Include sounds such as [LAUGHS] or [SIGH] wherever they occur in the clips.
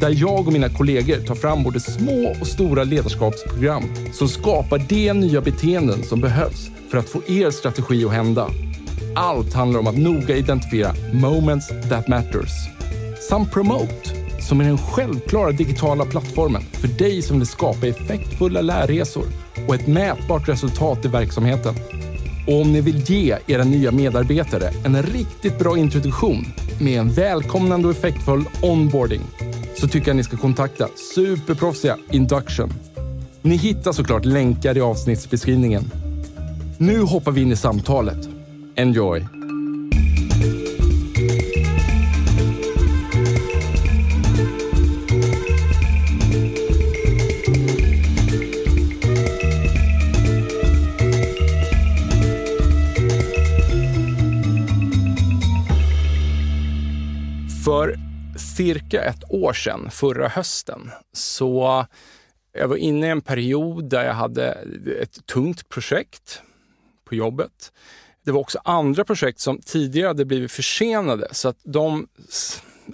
där jag och mina kollegor tar fram både små och stora ledarskapsprogram som skapar de nya beteenden som behövs för att få er strategi att hända. Allt handlar om att noga identifiera moments that matters. Samt Promote, som är den självklara digitala plattformen för dig som vill skapa effektfulla lärresor och ett mätbart resultat i verksamheten. Och om ni vill ge era nya medarbetare en riktigt bra introduktion med en välkomnande och effektfull onboarding så tycker jag ni ska kontakta superproffsiga Induction. Ni hittar såklart länkar i avsnittsbeskrivningen. Nu hoppar vi in i samtalet. Enjoy! Cirka ett år sedan, förra hösten, så jag var inne i en period där jag hade ett tungt projekt på jobbet. Det var också andra projekt som tidigare hade blivit försenade så att de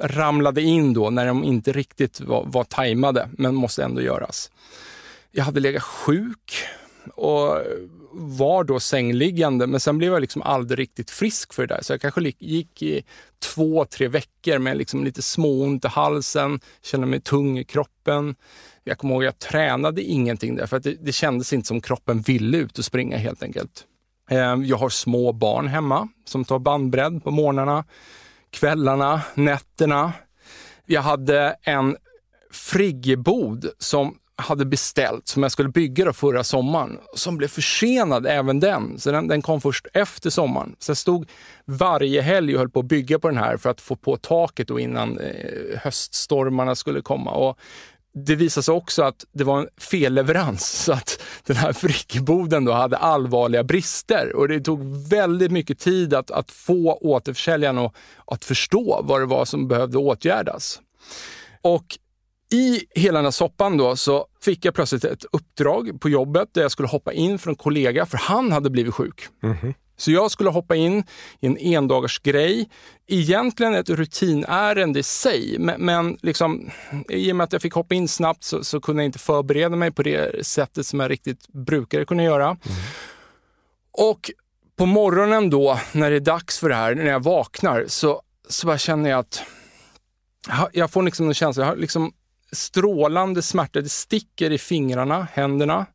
ramlade in då när de inte riktigt var, var tajmade men måste ändå göras. Jag hade legat sjuk och var då sängliggande, men sen blev jag liksom aldrig riktigt frisk för det där. Så jag kanske gick i två, tre veckor med liksom lite småont i halsen, kände mig tung i kroppen. Jag kommer ihåg att jag tränade ingenting där, för att det, det kändes inte som kroppen ville ut och springa helt enkelt. Ehm, jag har små barn hemma som tar bandbredd på morgnarna, kvällarna, nätterna. Jag hade en friggebod som hade beställt, som jag skulle bygga då förra sommaren, som blev försenad även den. Så den, den kom först efter sommaren. Så jag stod varje helg och höll på att bygga på den här för att få på taket då innan eh, höststormarna skulle komma. Och det visade sig också att det var en felleverans, [LAUGHS] så att den här frickeboden då hade allvarliga brister och det tog väldigt mycket tid att, att få återförsäljaren att, att förstå vad det var som behövde åtgärdas. Och i hela den här soppan då så fick jag plötsligt ett uppdrag på jobbet där jag skulle hoppa in för en kollega, för han hade blivit sjuk. Mm. Så jag skulle hoppa in i en endagars grej. Egentligen ett rutinärende i sig, men, men liksom, i och med att jag fick hoppa in snabbt så, så, kunde jag inte förbereda mig på det sättet som jag riktigt brukade kunna göra. Mm. Och på morgonen då, när det är dags för det här, när jag vaknar, så, så bara känner jag att jag får liksom en känsla, jag har liksom strålande smärta. Det sticker i fingrarna, händerna.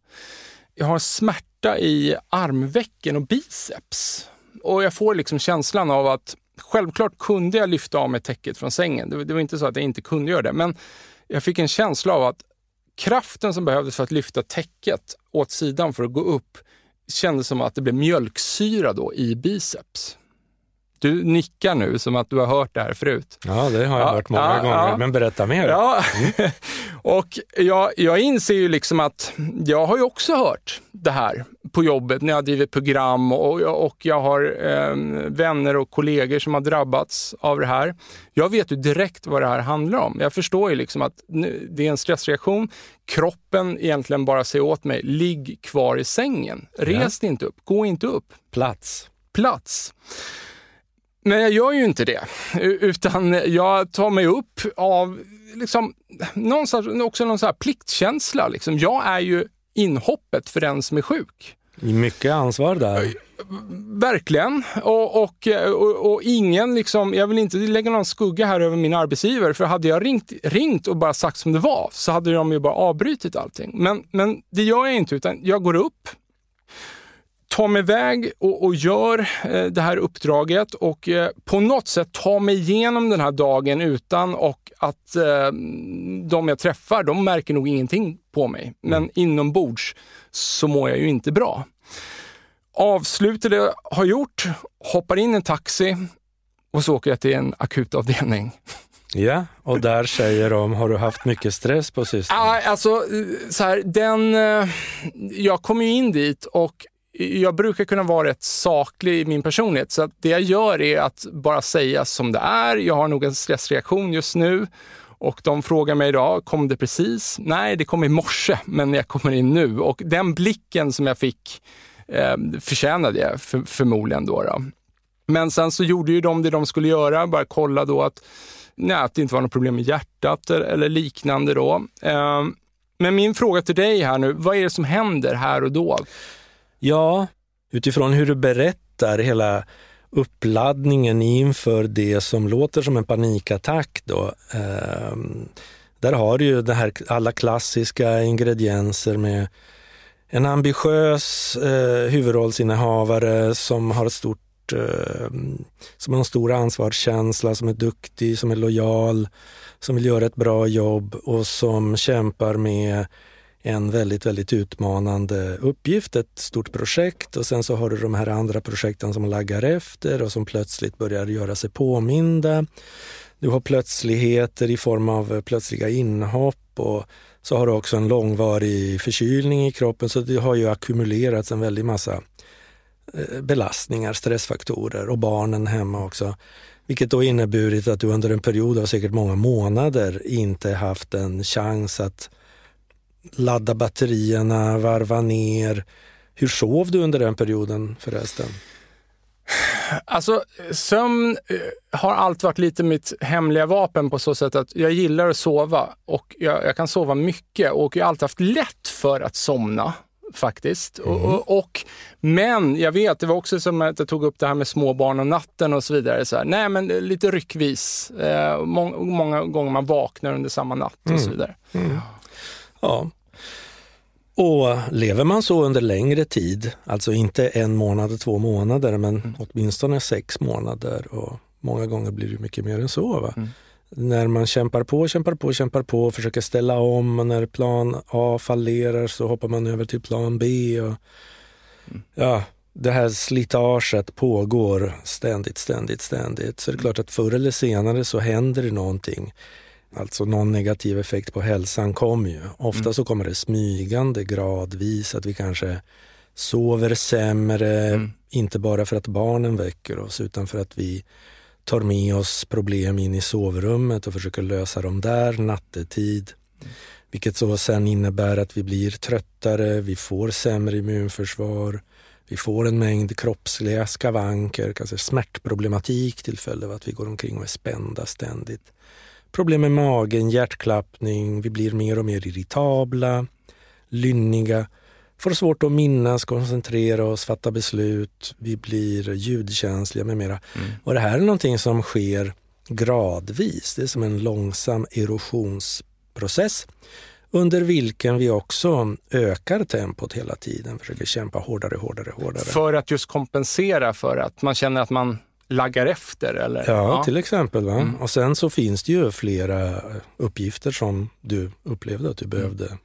Jag har smärta i armvecken och biceps. Och jag får liksom känslan av att självklart kunde jag lyfta av mig täcket från sängen. Det, det var inte så att jag inte kunde göra det, men jag fick en känsla av att kraften som behövdes för att lyfta täcket åt sidan för att gå upp kändes som att det blev mjölksyra då i biceps. Du nickar nu som att du har hört det här förut. Ja, det har jag ja, hört många ja, gånger, ja. men berätta mer. Ja. Mm. [LAUGHS] och jag, jag inser ju liksom att jag har ju också hört det här på jobbet när jag driver program och, och jag har eh, vänner och kollegor som har drabbats av det här. Jag vet ju direkt vad det här handlar om. Jag förstår ju liksom att det är en stressreaktion. Kroppen egentligen bara säger åt mig, ligg kvar i sängen. Res dig inte upp, gå inte upp. Plats. Plats. Men jag gör ju inte det, utan jag tar mig upp av liksom, någonstans, också någon sån pliktkänsla. Liksom. Jag är ju inhoppet för den som är sjuk. Mycket ansvar där. Verkligen. Och, och, och, och, ingen, liksom, jag vill inte lägga någon skugga här över min arbetsgivare, för hade jag ringt, ringt och bara sagt som det var så hade de ju bara avbrutit allting. Men, men det gör jag inte, utan jag går upp, tar mig iväg och, och gör eh, det här uppdraget och eh, på något sätt tar mig igenom den här dagen utan och att eh, de jag träffar, de märker nog ingenting på mig. Men mm. inombords så mår jag ju inte bra. Avslutar det har gjort, hoppar in i en taxi och så åker jag till en akutavdelning. Ja, och där säger de, har du haft mycket stress på sistone? Ah, alltså, så här, den, eh, jag kom ju in dit och jag brukar kunna vara rätt saklig i min personlighet, så att det jag gör är att bara säga som det är. Jag har nog en stressreaktion just nu och de frågar mig idag, kom det precis? Nej, det kom i morse, men jag kommer in nu. Och den blicken som jag fick eh, förtjänade jag för, förmodligen. Då, då, Men sen så gjorde ju de det de skulle göra, bara kolla då att, nej, att det inte var något problem med hjärtat eller liknande. Då. Eh, men min fråga till dig här nu, vad är det som händer här och då? Ja, utifrån hur du berättar hela uppladdningen inför det som låter som en panikattack då. Eh, där har du ju det här, alla klassiska ingredienser med en ambitiös eh, huvudrollsinnehavare som har ett stort eh, som har en stor ansvarskänsla, som är duktig, som är lojal, som vill göra ett bra jobb och som kämpar med en väldigt, väldigt utmanande uppgift, ett stort projekt och sen så har du de här andra projekten som laggar efter och som plötsligt börjar göra sig påminda. Du har plötsligheter i form av plötsliga inhopp och så har du också en långvarig förkylning i kroppen så det har ju ackumulerats en väldig massa eh, belastningar, stressfaktorer och barnen hemma också. Vilket då inneburit att du under en period av säkert många månader inte haft en chans att ladda batterierna, varva ner. Hur sov du under den perioden förresten? Alltså sömn eh, har alltid varit lite mitt hemliga vapen på så sätt att jag gillar att sova och jag, jag kan sova mycket och jag har alltid haft lätt för att somna faktiskt. Mm. Och, och, men jag vet, det var också som att jag tog upp det här med småbarn och natten och så vidare. Så här, nej, men lite ryckvis. Eh, må, många gånger man vaknar under samma natt och mm. så vidare. Mm. Ja. Och lever man så under längre tid, alltså inte en månad, två månader, men mm. åtminstone sex månader och många gånger blir det mycket mer än så. Va? Mm. När man kämpar på, kämpar på, kämpar på och försöker ställa om och när plan A fallerar så hoppar man över till plan B. Och, mm. ja, det här slitaget pågår ständigt, ständigt, ständigt. Så det är klart att förr eller senare så händer det någonting. Alltså någon negativ effekt på hälsan kommer ju. Ofta mm. så kommer det smygande gradvis, att vi kanske sover sämre, mm. inte bara för att barnen väcker oss utan för att vi tar med oss problem in i sovrummet och försöker lösa dem där nattetid. Mm. Vilket så sen innebär att vi blir tröttare, vi får sämre immunförsvar, vi får en mängd kroppsliga skavanker, kanske smärtproblematik till följd av att vi går omkring och är spända ständigt problem med magen, hjärtklappning, vi blir mer och mer irritabla, lynniga, får svårt att minnas, koncentrera oss, fatta beslut, vi blir ljudkänsliga med mera. Mm. Och det här är någonting som sker gradvis. Det är som en långsam erosionsprocess under vilken vi också ökar tempot hela tiden, försöker kämpa hårdare, hårdare, hårdare. För att just kompensera för att man känner att man laggar efter? Eller? Ja, ja. till exempel. Va? Mm. Och sen så finns det ju flera uppgifter som du upplevde att du mm. behövde,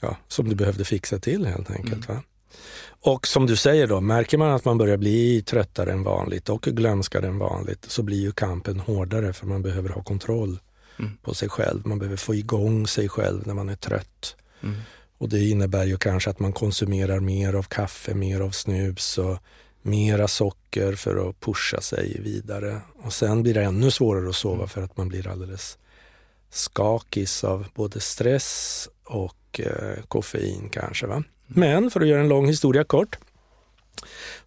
ja, som du behövde fixa till helt enkelt. Mm. Och som du säger då, märker man att man börjar bli tröttare än vanligt och glömskare än vanligt så blir ju kampen hårdare för man behöver ha kontroll mm. på sig själv. Man behöver få igång sig själv när man är trött. Mm. Och det innebär ju kanske att man konsumerar mer av kaffe, mer av snus och mera socker för att pusha sig vidare. Och sen blir det ännu svårare att sova för att man blir alldeles skakis av både stress och eh, koffein kanske. Va? Men för att göra en lång historia kort.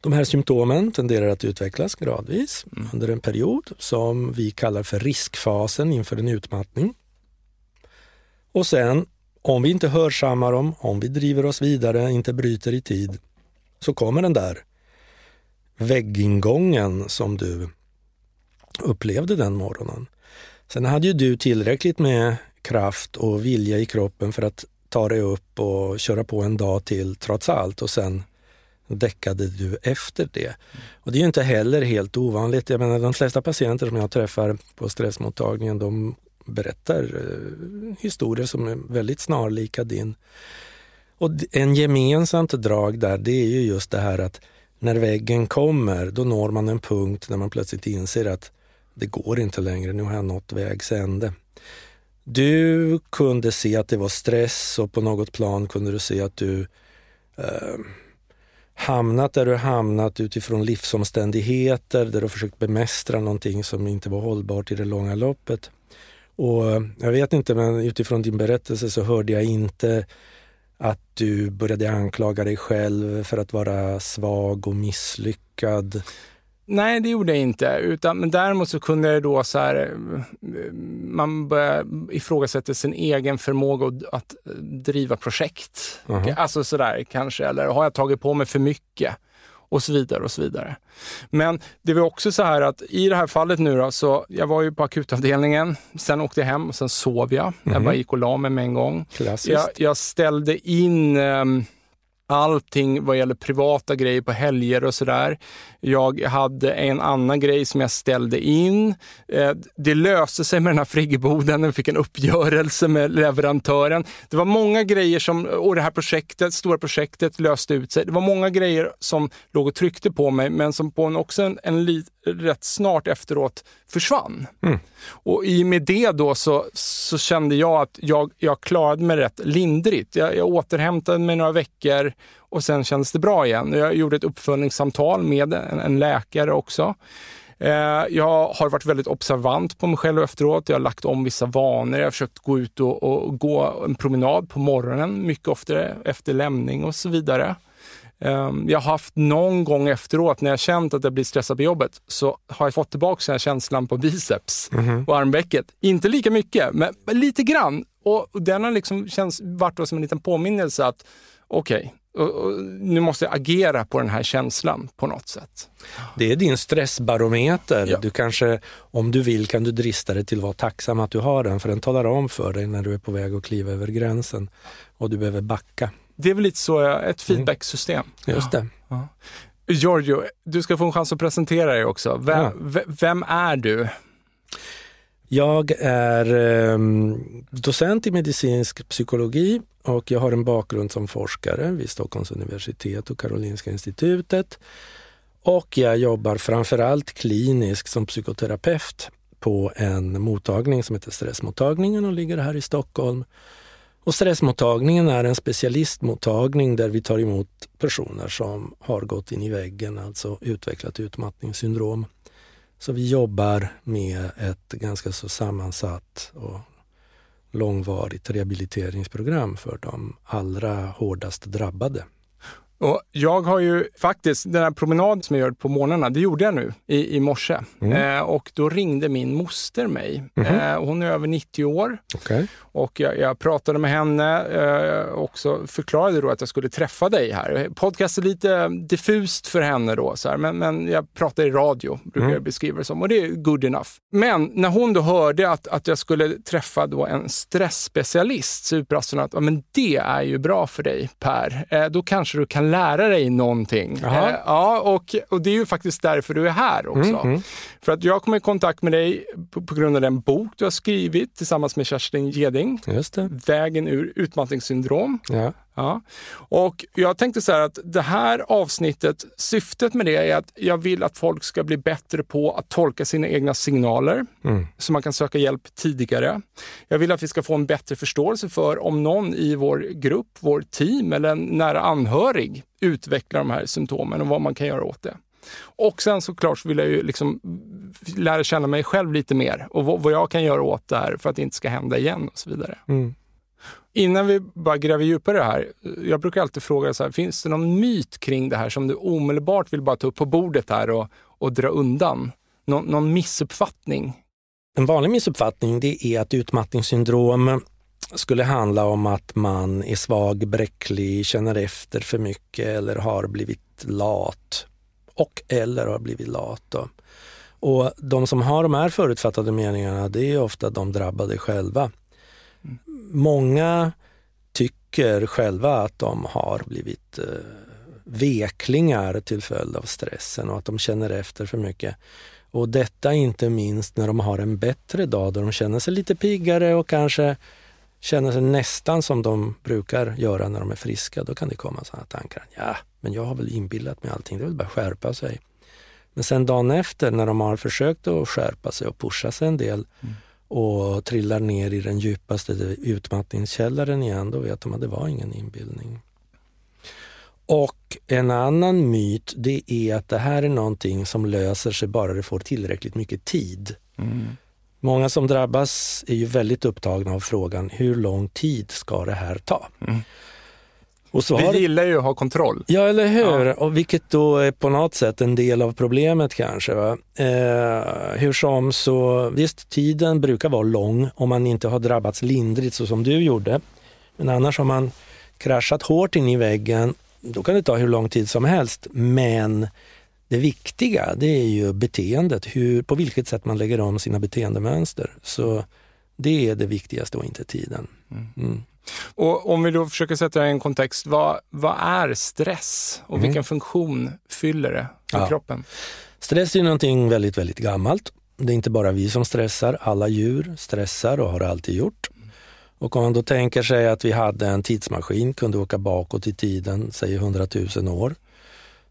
De här symptomen tenderar att utvecklas gradvis mm. under en period som vi kallar för riskfasen inför en utmattning. Och sen, om vi inte hörsammar dem, om vi driver oss vidare, inte bryter i tid, så kommer den där väggingången som du upplevde den morgonen. Sen hade ju du tillräckligt med kraft och vilja i kroppen för att ta dig upp och köra på en dag till trots allt och sen däckade du efter det. Och det är ju inte heller helt ovanligt. Jag menar, de flesta patienter som jag träffar på stressmottagningen de berättar eh, historier som är väldigt snarlika din. Och en gemensamt drag där det är ju just det här att när väggen kommer, då når man en punkt där man plötsligt inser att det går inte längre, nu har jag nått vägs ände. Du kunde se att det var stress och på något plan kunde du se att du eh, hamnat där du hamnat utifrån livsomständigheter där du försökt bemästra någonting som inte var hållbart i det långa loppet. Och eh, jag vet inte, men utifrån din berättelse så hörde jag inte att du började anklaga dig själv för att vara svag och misslyckad. Nej, det gjorde jag inte. Utan, men däremot så kunde jag då så här, man började ifrågasätta sin egen förmåga att driva projekt. Uh -huh. Alltså sådär kanske, eller har jag tagit på mig för mycket? Och så vidare och så vidare. Men det var också så här att i det här fallet nu då, så jag var ju på akutavdelningen, sen åkte jag hem och sen sov jag. Mm. Jag mhm. bara gick och la mig med en gång. Jag, jag ställde in um, allting vad gäller privata grejer på helger och sådär. Jag hade en annan grej som jag ställde in. Eh, det löste sig med den här friggeboden. Jag fick en uppgörelse med leverantören. Det var många grejer som, och det här projektet, stora projektet löste ut sig. Det var många grejer som låg och tryckte på mig, men som på en, också en, en rätt snart efteråt försvann. Mm. Och i och med det då så, så kände jag att jag, jag klarade mig rätt lindrigt. Jag, jag återhämtade mig några veckor och sen kändes det bra igen. Jag gjorde ett uppföljningssamtal med en, en läkare också. Eh, jag har varit väldigt observant på mig själv efteråt. Jag har lagt om vissa vanor. Jag har försökt gå ut och, och gå en promenad på morgonen mycket oftare efter lämning och så vidare. Ehm, jag har haft någon gång efteråt när jag känt att jag blir stressad på jobbet så har jag fått tillbaka den här känslan på biceps mm -hmm. och armvecket. Inte lika mycket, men lite grann. Och den har liksom känts, varit som en liten påminnelse att okej, okay, nu måste jag agera på den här känslan på något sätt. Det är din stressbarometer. Ja. Du kanske, om du vill, kan du drista dig till att vara tacksam att du har den, för den talar om för dig när du är på väg att kliva över gränsen och du behöver backa. Det är väl lite så, ett mm. feedbacksystem. Just det. Ja. Giorgio, du ska få en chans att presentera dig också. Vem, ja. vem är du? Jag är eh, docent i medicinsk psykologi och jag har en bakgrund som forskare vid Stockholms universitet och Karolinska institutet. Och jag jobbar framförallt kliniskt som psykoterapeut på en mottagning som heter Stressmottagningen och ligger här i Stockholm. Och stressmottagningen är en specialistmottagning där vi tar emot personer som har gått in i väggen, alltså utvecklat utmattningssyndrom. Så vi jobbar med ett ganska så sammansatt och långvarigt rehabiliteringsprogram för de allra hårdast drabbade. Och jag har ju faktiskt, den här promenaden som jag gör på morgnarna, det gjorde jag nu i, i morse. Mm. Eh, och då ringde min moster mig. Mm. Eh, hon är över 90 år. Okay. Och jag, jag, pratade med henne eh, och så förklarade då att jag skulle träffa dig här. Podcast är lite diffust för henne då, så här, men, men jag pratar i radio, brukar mm. jag beskriva det som. Och det är good enough. Men när hon då hörde att, att jag skulle träffa då en stressspecialist, superastronaut, ja, men det är ju bra för dig Per. Eh, då kanske du kan lära dig någonting. Eh, ja, och, och det är ju faktiskt därför du är här också. Mm, mm. För att jag kom i kontakt med dig på, på, grund av den bok du har skrivit tillsammans med Kerstin Geding. Vägen ur utmattningssyndrom. Ja. Ja. Och jag tänkte så här att det här avsnittet, syftet med det är att jag vill att folk ska bli bättre på att tolka sina egna signaler mm. så man kan söka hjälp tidigare. Jag vill att vi ska få en bättre förståelse för om någon i vår grupp, vår team eller en nära anhörig utvecklar de här symptomen och vad man kan göra åt det. Och sen såklart så vill jag ju liksom lära känna mig själv lite mer och vad jag kan göra åt det här för att det inte ska hända igen och så vidare. Mm. Innan vi bara gräver djupare i det här, jag brukar alltid fråga så här, finns det någon myt kring det här som du omedelbart vill bara ta upp på bordet här och, och dra undan? Nå, någon missuppfattning? En vanlig missuppfattning det är att utmattningssyndrom skulle handla om att man är svag, bräcklig, känner efter för mycket eller har blivit lat. Och eller har blivit lat. Då. Och de som har de här förutfattade meningarna, det är ofta de drabbade själva. Många tycker själva att de har blivit eh, veklingar till följd av stressen och att de känner efter för mycket. Och detta inte minst när de har en bättre dag, då de känner sig lite piggare och kanske känner sig nästan som de brukar göra när de är friska. Då kan det komma sådana tankar. Ja, men jag har väl inbillat mig allting. Det är väl bara att skärpa sig. Men sen dagen efter när de har försökt att skärpa sig och pusha sig en del mm och trillar ner i den djupaste utmattningskällaren igen, då vet de att det var ingen inbildning. Och en annan myt, det är att det här är någonting som löser sig bara det får tillräckligt mycket tid. Mm. Många som drabbas är ju väldigt upptagna av frågan, hur lång tid ska det här ta? Mm. Och så Vi har... gillar ju att ha kontroll. Ja, eller hur? Ja. Och vilket då är på något sätt en del av problemet kanske. Va? Eh, hur som så, visst, tiden brukar vara lång om man inte har drabbats lindrigt så som du gjorde. Men annars har man kraschat hårt in i väggen, då kan det ta hur lång tid som helst. Men det viktiga, det är ju beteendet, hur, på vilket sätt man lägger om sina beteendemönster. Så det är det viktigaste och inte tiden. Mm. Och om vi då försöker sätta det i en kontext, vad, vad är stress och mm. vilken funktion fyller det för ja. kroppen? Stress är någonting väldigt, väldigt gammalt. Det är inte bara vi som stressar, alla djur stressar och har alltid gjort. Och om man då tänker sig att vi hade en tidsmaskin, kunde åka bakåt i tiden, säg 100 000 år,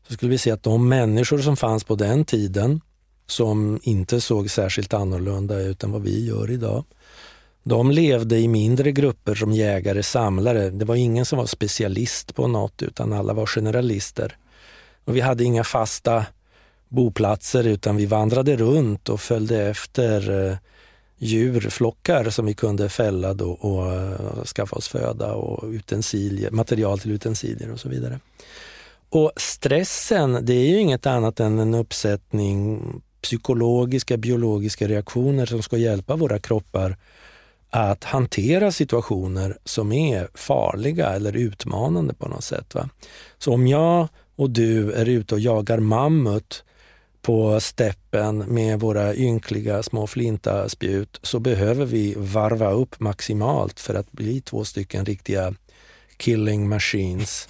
så skulle vi se att de människor som fanns på den tiden, som inte såg särskilt annorlunda ut än vad vi gör idag, de levde i mindre grupper som jägare, samlare. Det var ingen som var specialist på något utan alla var generalister. Och vi hade inga fasta boplatser utan vi vandrade runt och följde efter eh, djurflockar som vi kunde fälla då och eh, skaffa oss föda och utensilier, material till utensilier och så vidare. Och stressen, det är ju inget annat än en uppsättning psykologiska, biologiska reaktioner som ska hjälpa våra kroppar att hantera situationer som är farliga eller utmanande på något sätt. Va? Så om jag och du är ute och jagar mammut på steppen med våra ynkliga små flintaspjut så behöver vi varva upp maximalt för att bli två stycken riktiga killing machines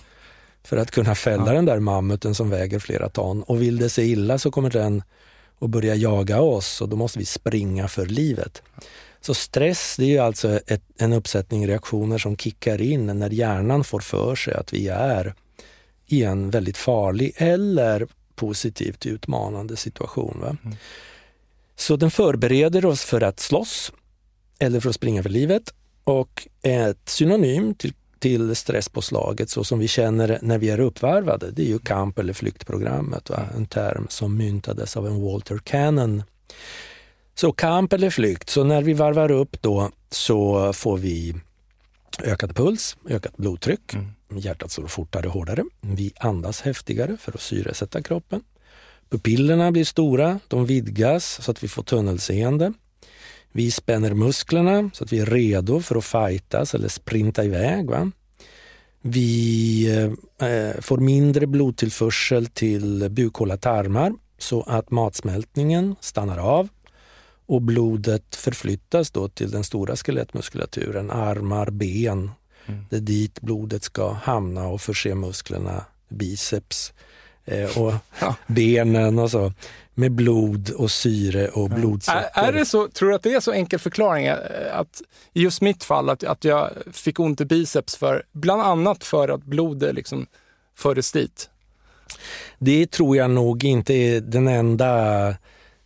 för att kunna fälla ja. den där mammuten som väger flera ton. Och vill det sig illa så kommer den att börja jaga oss och då måste vi springa för livet. Så stress det är alltså ett, en uppsättning reaktioner som kickar in när hjärnan får för sig att vi är i en väldigt farlig eller positivt utmanande situation. Mm. Så den förbereder oss för att slåss eller för att springa för livet och ett synonym till, till stresspåslaget så som vi känner när vi är uppvarvade, det är ju kamp eller flyktprogrammet. Va? En term som myntades av en Walter Cannon. Så kamp eller flykt, så när vi varvar upp då så får vi ökad puls, ökat blodtryck. Mm. Hjärtat slår fortare och hårdare. Vi andas häftigare för att syresätta kroppen. Pupillerna blir stora, de vidgas så att vi får tunnelseende. Vi spänner musklerna så att vi är redo för att fightas eller sprinta iväg. Va? Vi eh, får mindre blodtillförsel till bukhåla tarmar så att matsmältningen stannar av och blodet förflyttas då till den stora skelettmuskulaturen, armar, ben. Mm. Det är dit blodet ska hamna och förse musklerna, biceps eh, och [LAUGHS] ja. benen och så med blod och syre och ja. blodsocker. Är, är, det så, tror du att det är så enkel förklaring eh, att i just mitt fall att, att jag fick ont i biceps för bland annat för att blodet liksom fördes dit? Det tror jag nog inte är den enda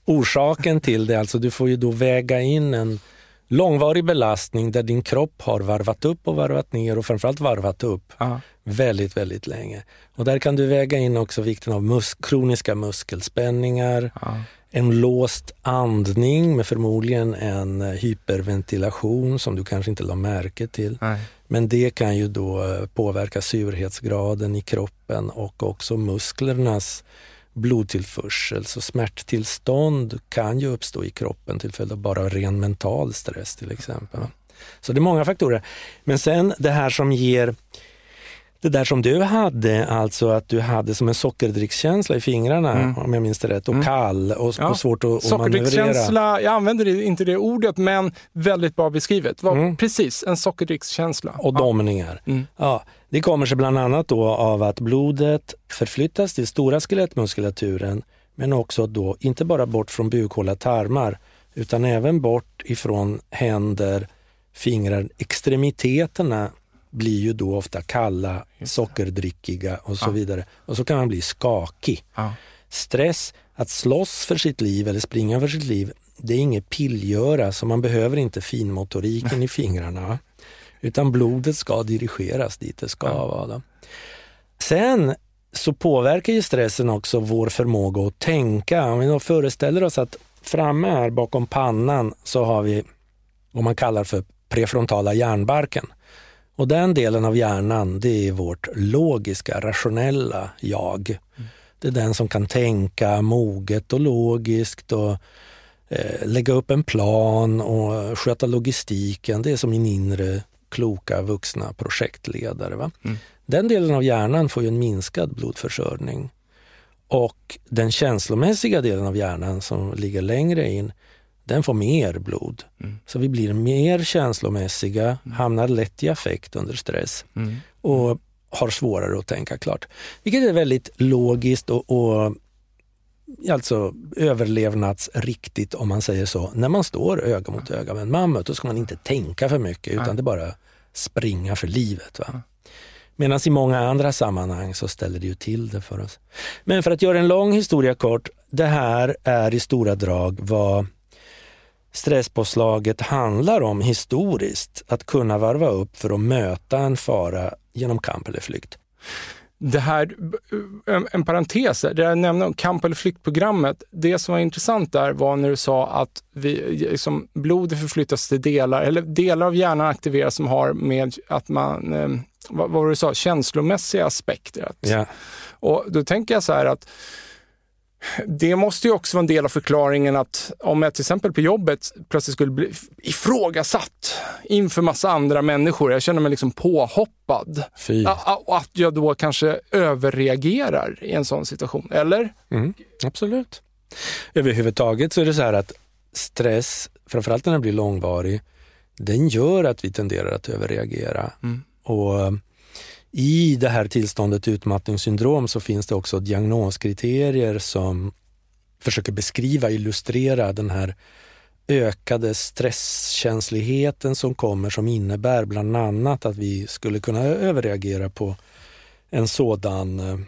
orsaken till det. Alltså du får ju då väga in en långvarig belastning där din kropp har varvat upp och varvat ner och framförallt varvat upp Aha. väldigt, väldigt länge. Och där kan du väga in också vikten av mus kroniska muskelspänningar, Aha. en låst andning med förmodligen en hyperventilation som du kanske inte lade märke till. Nej. Men det kan ju då eh, påverka surhetsgraden i kroppen och också musklernas blodtillförsel. Så smärttillstånd kan ju uppstå i kroppen till följd av bara ren mental stress till exempel. Så det är många faktorer. Men sen det här som ger det där som du hade, alltså att du hade som en sockerdrickskänsla i fingrarna, mm. om jag minns det rätt, och mm. kall och, ja. och svårt att, att manövrera. jag använder inte det ordet, men väldigt bra beskrivet. Var mm. Precis, en sockerdrickskänsla. Och ja. domningar. Mm. Ja, det kommer sig bland annat då av att blodet förflyttas till stora skelettmuskulaturen, men också då inte bara bort från bukhåla tarmar, utan även bort ifrån händer, fingrar, extremiteterna blir ju då ofta kalla, sockerdrickiga och så ja. vidare. Och så kan man bli skakig. Ja. stress, att slåss för sitt liv eller springa för sitt liv, det är inget pillgöra så man behöver inte finmotoriken i fingrarna. Utan blodet ska dirigeras dit det ska ja. vara. Sen så påverkar ju stressen också vår förmåga att tänka. Om vi då föreställer oss att framme här bakom pannan så har vi vad man kallar för prefrontala hjärnbarken. Och den delen av hjärnan, det är vårt logiska, rationella jag. Mm. Det är den som kan tänka moget och logiskt och eh, lägga upp en plan och sköta logistiken. Det är som min inre kloka vuxna projektledare. Va? Mm. Den delen av hjärnan får ju en minskad blodförsörjning. Och den känslomässiga delen av hjärnan som ligger längre in, den får mer blod. Mm. Så vi blir mer känslomässiga, mm. hamnar lätt i affekt under stress mm. och har svårare att tänka klart. Vilket är väldigt logiskt och, och alltså överlevnadsriktigt om man säger så. När man står öga mot öga med en mammut, då ska man inte tänka för mycket utan det är bara springa för livet. Va? Medan i många andra sammanhang så ställer det ju till det för oss. Men för att göra en lång historia kort, det här är i stora drag vad stresspåslaget handlar om historiskt. Att kunna varva upp för att möta en fara genom kamp eller flykt. Det här, en, en parentes, det jag nämnde om kamp eller flyktprogrammet. Det som var intressant där var när du sa att vi, liksom, blodet förflyttas till delar, eller delar av hjärnan aktiveras som har med att man, eh, vad, vad var det du sa, känslomässiga aspekter. Ja. Och då tänker jag så här att det måste ju också vara en del av förklaringen att om jag till exempel på jobbet plötsligt skulle bli ifrågasatt inför massa andra människor, jag känner mig liksom påhoppad. Fy. Att jag då kanske överreagerar i en sån situation, eller? Mm, absolut. Överhuvudtaget så är det så här att stress, framförallt när den blir långvarig, den gör att vi tenderar att överreagera. Mm. Och i det här tillståndet utmattningssyndrom så finns det också diagnoskriterier som försöker beskriva, illustrera den här ökade stresskänsligheten som kommer som innebär bland annat att vi skulle kunna överreagera på en sådan eh,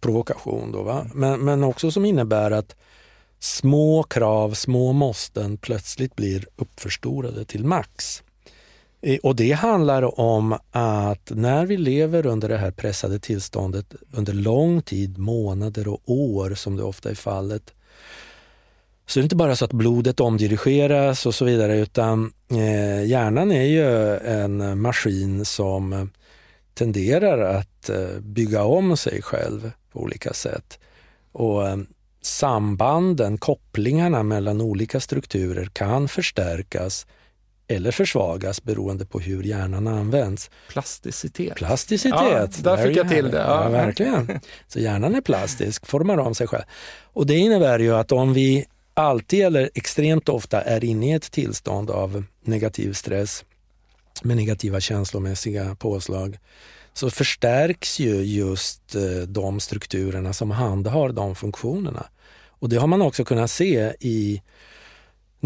provokation. Då, va? Men, men också som innebär att små krav, små måsten plötsligt blir uppförstorade till max. Och det handlar om att när vi lever under det här pressade tillståndet under lång tid, månader och år som det ofta är fallet, så är det inte bara så att blodet omdirigeras och så vidare utan eh, hjärnan är ju en maskin som tenderar att eh, bygga om sig själv på olika sätt. Och eh, sambanden, kopplingarna mellan olika strukturer kan förstärkas eller försvagas beroende på hur hjärnan används. Plasticitet. Plasticitet. Ja, där fick jag till det. Ja. ja. verkligen. Så hjärnan är plastisk, formar om sig själv. Och det innebär ju att om vi alltid eller extremt ofta är inne i ett tillstånd av negativ stress med negativa känslomässiga påslag så förstärks ju just eh, de strukturerna som handhar de funktionerna. Och det har man också kunnat se i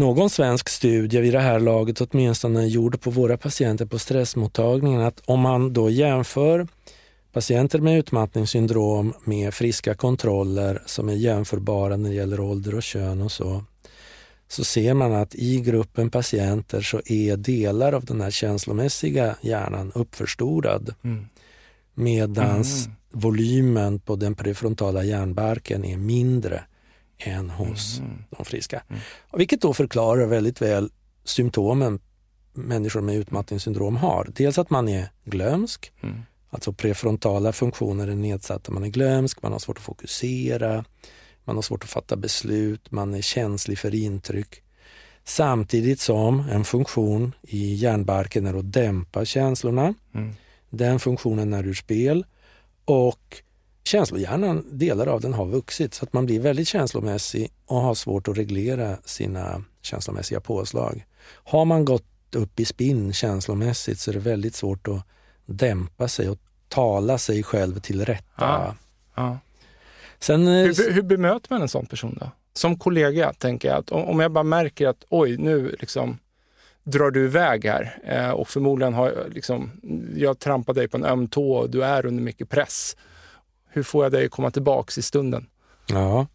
någon svensk studie vid det här laget åtminstone gjord på våra patienter på stressmottagningen att om man då jämför patienter med utmattningssyndrom med friska kontroller som är jämförbara när det gäller ålder och kön och så, så ser man att i gruppen patienter så är delar av den här känslomässiga hjärnan uppförstorad. Mm. Medans mm. volymen på den prefrontala hjärnbarken är mindre än hos mm. de friska. Mm. Vilket då förklarar väldigt väl symptomen människor med utmattningssyndrom har. Dels att man är glömsk, mm. alltså prefrontala funktioner är nedsatta. Man är glömsk, man har svårt att fokusera, man har svårt att fatta beslut, man är känslig för intryck. Samtidigt som en funktion i hjärnbarken är att dämpa känslorna. Mm. Den funktionen är ur spel och känslohjärnan, delar av den har vuxit så att man blir väldigt känslomässig och har svårt att reglera sina känslomässiga påslag. Har man gått upp i spinn känslomässigt så är det väldigt svårt att dämpa sig och tala sig själv till rätta. Ja, ja. Sen, eh, hur, hur bemöter man en sån person då? Som kollega tänker jag att om jag bara märker att oj, nu liksom drar du iväg här eh, och förmodligen har liksom, jag trampat dig på en öm tå och du är under mycket press hur får jag dig att komma tillbaks i stunden? Ja,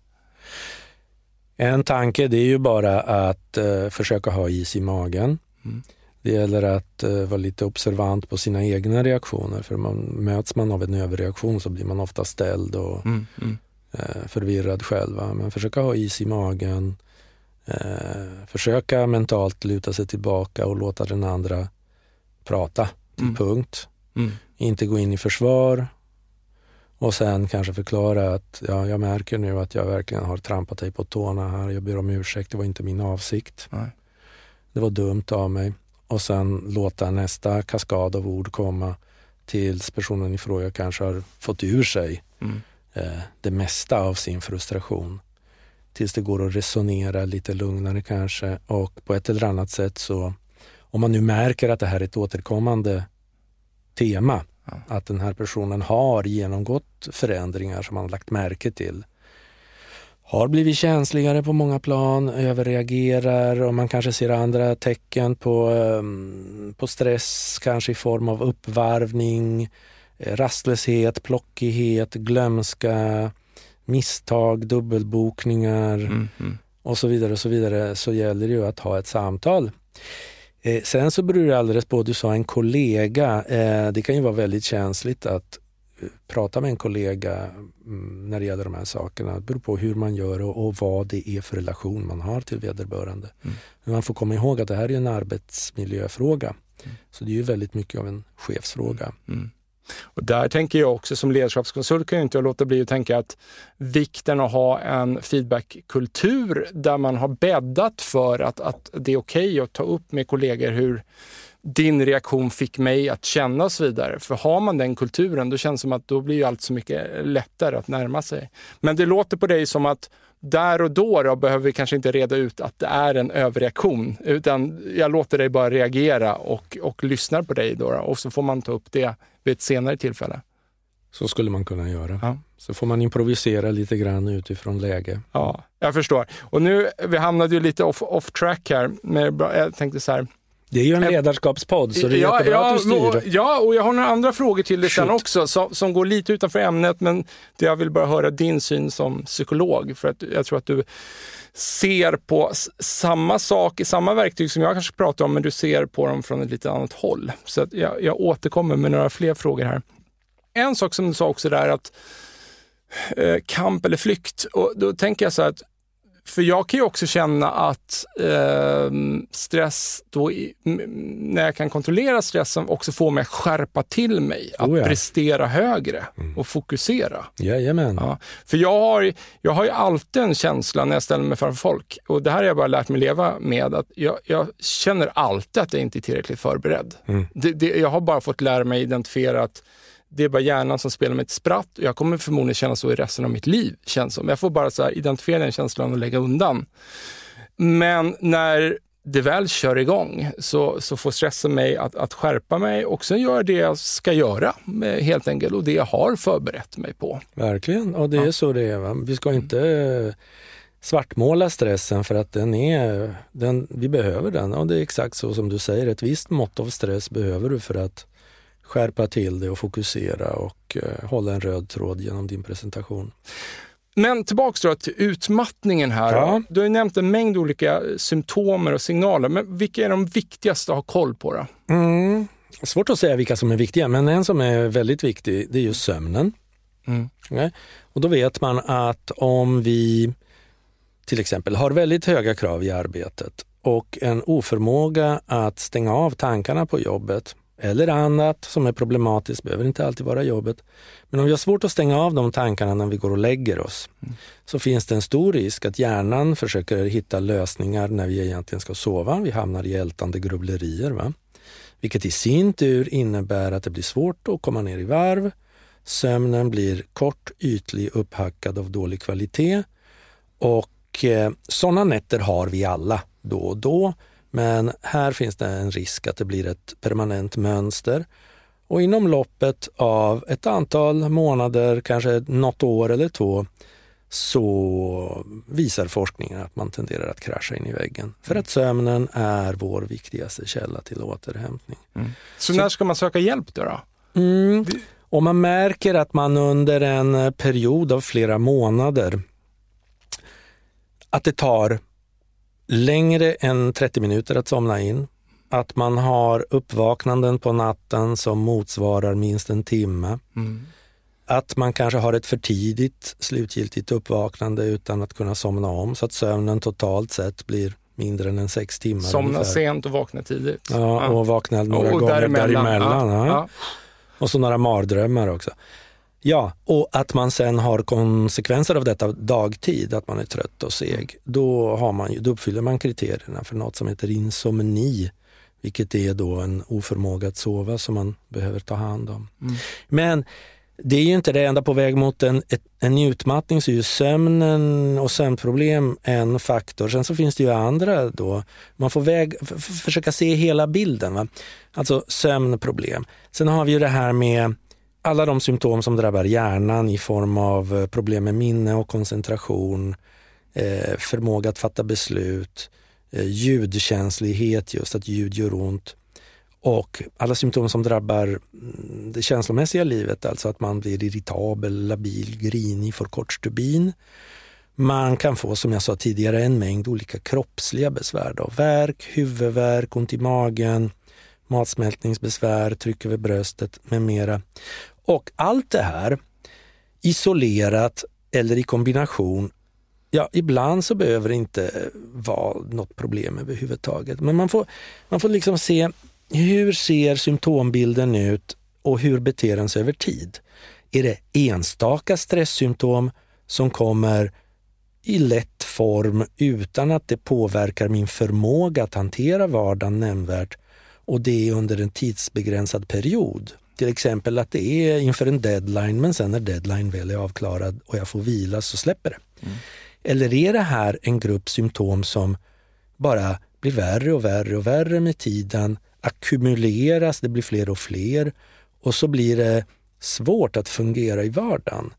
En tanke det är ju bara att uh, försöka ha is i magen. Mm. Det gäller att uh, vara lite observant på sina egna reaktioner för man, möts man av en överreaktion så blir man ofta ställd och mm. Mm. Uh, förvirrad själv. Men försöka ha is i magen, försöka mentalt luta sig tillbaka och låta den andra prata till mm. punkt. Mm. Inte gå in i försvar, och sen kanske förklara att ja, jag märker nu att jag verkligen har trampat dig på tårna här. Jag ber om ursäkt, det var inte min avsikt. Nej. Det var dumt av mig. Och sen låta nästa kaskad av ord komma tills personen i fråga kanske har fått ur sig mm. eh, det mesta av sin frustration. Tills det går att resonera lite lugnare kanske och på ett eller annat sätt så, om man nu märker att det här är ett återkommande tema, att den här personen har genomgått förändringar som man lagt märke till. Har blivit känsligare på många plan, överreagerar och man kanske ser andra tecken på, um, på stress, kanske i form av uppvarvning, eh, rastlöshet, plockighet, glömska, misstag, dubbelbokningar mm, mm. och så vidare och så vidare så gäller det ju att ha ett samtal. Eh, sen så beror det alldeles på, du sa en kollega. Eh, det kan ju vara väldigt känsligt att eh, prata med en kollega mm, när det gäller de här sakerna. Det beror på hur man gör och, och vad det är för relation man har till vederbörande. Mm. Men man får komma ihåg att det här är en arbetsmiljöfråga. Mm. Så det är ju väldigt mycket av en chefsfråga. Mm. Och där tänker jag också som ledarskapskonsult kan jag inte låta bli att tänka att vikten att ha en feedbackkultur där man har bäddat för att, att det är okej okay att ta upp med kollegor hur din reaktion fick mig att känna och så vidare. För har man den kulturen, då känns det som att då blir allt så mycket lättare att närma sig. Men det låter på dig som att där och då, då behöver vi kanske inte reda ut att det är en överreaktion, utan jag låter dig bara reagera och, och lyssnar på dig då, då och så får man ta upp det vid ett senare tillfälle. Så skulle man kunna göra. Ja. Så får man improvisera lite grann utifrån läge. Ja, jag förstår. Och nu, vi hamnade ju lite off, off track här, men jag tänkte så här, det är ju en ledarskapspodd så det är ja, jättebra ja, att du styr. Ja, och jag har några andra frågor till dig sen också som, som går lite utanför ämnet men jag vill bara höra din syn som psykolog för att jag tror att du ser på samma sak, samma verktyg som jag kanske pratar om men du ser på dem från ett lite annat håll. Så jag, jag återkommer med några fler frågor här. En sak som du sa också där att eh, kamp eller flykt och då tänker jag så här att för jag kan ju också känna att eh, stress, då, när jag kan kontrollera stressen, också får mig att skärpa till mig, att oh ja. prestera högre mm. och fokusera. Jajamän. Ja, för jag har, jag har ju alltid en känsla när jag ställer mig framför folk, och det här har jag bara lärt mig leva med, att jag, jag känner alltid att jag inte är tillräckligt förberedd. Mm. Det, det, jag har bara fått lära mig identifiera att det är bara hjärnan som spelar mig ett spratt. Jag kommer förmodligen känna så i resten av mitt liv. Känns som. Jag får bara så identifiera den känslan och lägga undan. Men när det väl kör igång så, så får stressen mig att, att skärpa mig och sen gör det jag ska göra helt enkelt och det jag har förberett mig på. Verkligen, och det ja. är så det är. Va? Vi ska inte svartmåla stressen för att den är, den, vi behöver den. Och det är exakt så som du säger, ett visst mått av stress behöver du för att skärpa till det och fokusera och eh, hålla en röd tråd genom din presentation. Men tillbaks då till utmattningen här. Ja. Du har ju nämnt en mängd olika symptomer och signaler, men vilka är de viktigaste att ha koll på? Då? Mm. Svårt att säga vilka som är viktiga, men en som är väldigt viktig det är ju sömnen. Mm. Ja. Och då vet man att om vi till exempel har väldigt höga krav i arbetet och en oförmåga att stänga av tankarna på jobbet eller annat som är problematiskt, behöver inte alltid vara jobbet. Men om vi har svårt att stänga av de tankarna när vi går och lägger oss, mm. så finns det en stor risk att hjärnan försöker hitta lösningar när vi egentligen ska sova. Vi hamnar i ältande grubblerier. Va? Vilket i sin tur innebär att det blir svårt att komma ner i varv. Sömnen blir kort, ytlig, upphackad av dålig kvalitet. Och eh, sådana nätter har vi alla då och då. Men här finns det en risk att det blir ett permanent mönster. Och inom loppet av ett antal månader, kanske något år eller två, så visar forskningen att man tenderar att krascha in i väggen. För att sömnen är vår viktigaste källa till återhämtning. Mm. Så, så, när ska man söka hjälp då? då? Mm, om man märker att man under en period av flera månader att det tar längre än 30 minuter att somna in. Att man har uppvaknanden på natten som motsvarar minst en timme. Mm. Att man kanske har ett för tidigt slutgiltigt uppvaknande utan att kunna somna om så att sömnen totalt sett blir mindre än en sex timmar. Somna ungefär. sent och vakna tidigt. Ja, och vakna några Och gånger däremellan. däremellan. Ja, ja. ja. Och så några mardrömmar också. Ja, och att man sen har konsekvenser av detta dagtid, att man är trött och seg. Då, har man, då uppfyller man kriterierna för något som heter insomni, vilket är då en oförmåga att sova som man behöver ta hand om. Mm. Men det är ju inte det enda på väg mot en, en utmattning så är ju sömnen och sömnproblem en faktor. Sen så finns det ju andra då. Man får väg, försöka se hela bilden. Va? Alltså sömnproblem. Sen har vi ju det här med alla de symptom som drabbar hjärnan i form av eh, problem med minne och koncentration, eh, förmåga att fatta beslut, eh, ljudkänslighet, just att ljud gör ont och alla symptom som drabbar mm, det känslomässiga livet, alltså att man blir irritabel, labil, grinig, får kort stubin. Man kan få, som jag sa tidigare, en mängd olika kroppsliga besvär. Då. Värk, huvudvärk, ont i magen, matsmältningsbesvär, tryck över bröstet med mera. Och allt det här isolerat eller i kombination Ja, ibland så behöver det inte vara något problem överhuvudtaget. Men man får, man får liksom se hur ser symptombilden ut och hur beter den sig över tid? Är det enstaka stresssymptom som kommer i lätt form utan att det påverkar min förmåga att hantera vardagen nämnvärt och det är under en tidsbegränsad period? Till exempel att det är inför en deadline men sen när deadline väl är avklarad och jag får vila så släpper det. Eller är det här en grupp symptom som bara blir värre och värre och värre med tiden, ackumuleras, det blir fler och fler och så blir det svårt att fungera i vardagen.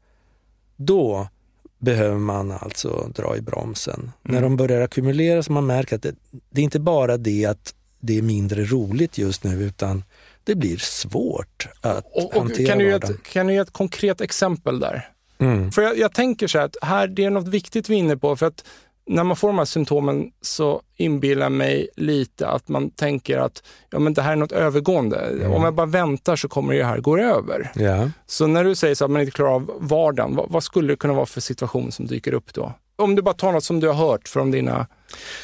Då behöver man alltså dra i bromsen. När de börjar ackumulera så man märker att det, det är inte bara det att det är mindre roligt just nu utan det blir svårt att Och, och hantera kan, du ge ett, kan du ge ett konkret exempel där? Mm. För jag, jag tänker så här att här, det är något viktigt vi är inne på. För att när man får de här symptomen så inbillar mig lite att man tänker att ja, men det här är något övergående. Mm. Om jag bara väntar så kommer det här gå över. Ja. Så när du säger så att man inte klarar av vardagen, vad, vad skulle det kunna vara för situation som dyker upp då? Om du bara tar något som du har hört från dina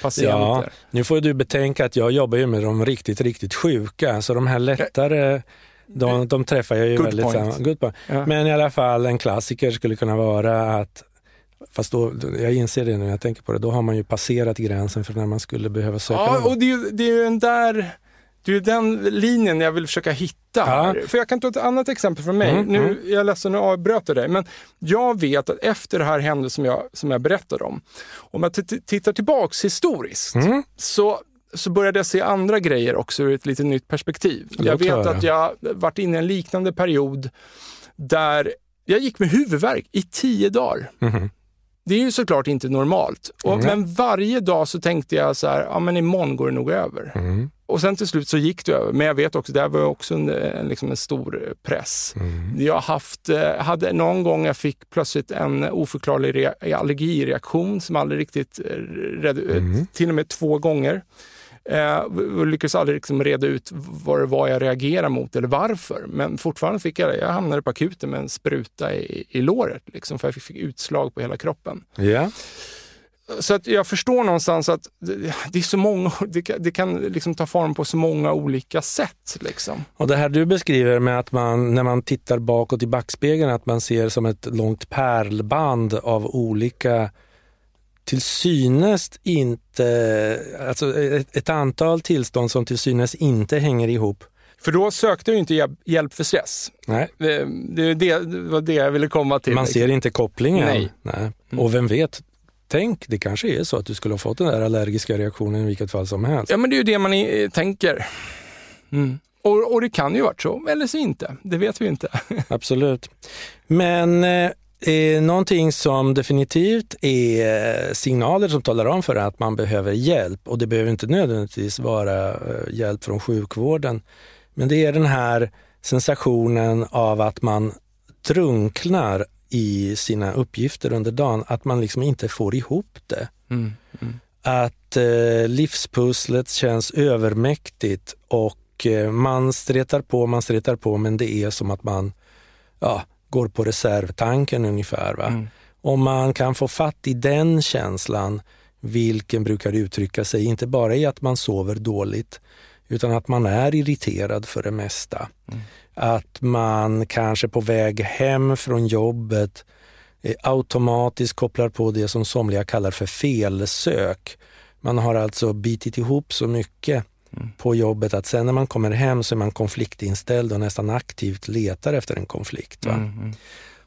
patienter. Ja, nu får du betänka att jag jobbar ju med de riktigt, riktigt sjuka, så de här lättare, de, de träffar jag ju Good väldigt point. Good point. Ja. Men i alla fall en klassiker skulle kunna vara att, fast då, jag inser det nu när jag tänker på det, då har man ju passerat gränsen för när man skulle behöva söka Ja, någon. och det är ju den där det är den linjen jag vill försöka hitta. Här. För jag kan ta ett annat exempel från mig. Mm, nu, mm. Jag är ledsen, nu avbröt jag dig. Men jag vet att efter det här hände som jag, som jag berättade om, om jag tittar tillbaks historiskt, Mm. så, så började jag se andra grejer också ur ett lite nytt perspektiv. Jag vet att jag varit inne i en liknande period där jag gick med huvudvärk i tio dagar. Mhm. Det är ju såklart inte normalt. Och, Nej. Men varje dag så tänkte jag så här, ja men imorgon går det nog över. Mm. Och sen till slut så gick det över. Men jag vet också, det var också en, liksom en stor press. Mm. Jag haft, eh, hade någon gång jag fick plötsligt en oförklarlig rea- allergireaktion som aldrig riktigt, eh, red, eh, Mm. till och med två gånger. Eh, lyckades aldrig liksom reda ut vad det var jag reagerade mot eller varför. Men fortfarande fick jag det. Jag hamnade på akuten med en spruta i, i låret, liksom, för jag fick, fick utslag på hela kroppen. Ja. Så att jag förstår någonstans att det, är så många, det kan, det kan liksom ta form på så många olika sätt. Liksom. Och det här du beskriver med att man när man tittar bakåt i backspegeln att man ser som ett långt pärlband av olika till synes inte, alltså ett, ett antal tillstånd som till synes inte hänger ihop. För då sökte jag inte hjälp- hjälp för stress. Nej, Det, det, det var det jag ville komma till. man ser inte kopplingen. Nej. Nej. Och vem vet, tänk det kanske är så att du skulle ha fått den där allergiska reaktionen i vilket fall som helst. Ja, men det är ju det man eh, tänker. Mm. Och, och det kan ju varit så, eller så inte. Det vet vi inte. [LAUGHS] Absolut. Men eh, eh, någonting som definitivt är eh, signaler som talar om för att man behöver hjälp och det behöver inte nödvändigtvis vara hjälp från sjukvården. Men det är den här sensationen av att man drunknar i sina uppgifter under dagen, att man liksom inte får ihop det. Mm. Mm. Att eh, livspusslet känns övermäktigt och eh, man stretar på, man stretar på men det är som att man ja, går på reservtanken ungefär. Va? Mm. Om man kan få fatt i den känslan, vilken brukar uttrycka sig inte bara i att man sover dåligt, utan att man är irriterad för det mesta. Mm. Att man kanske på väg hem från jobbet eh, automatiskt kopplar på det som somliga kallar för felsök. Man har alltså bitit ihop så mycket mm. på jobbet att sen när man kommer hem så är man konfliktinställd och nästan aktivt letar efter en konflikt. Mm. mm.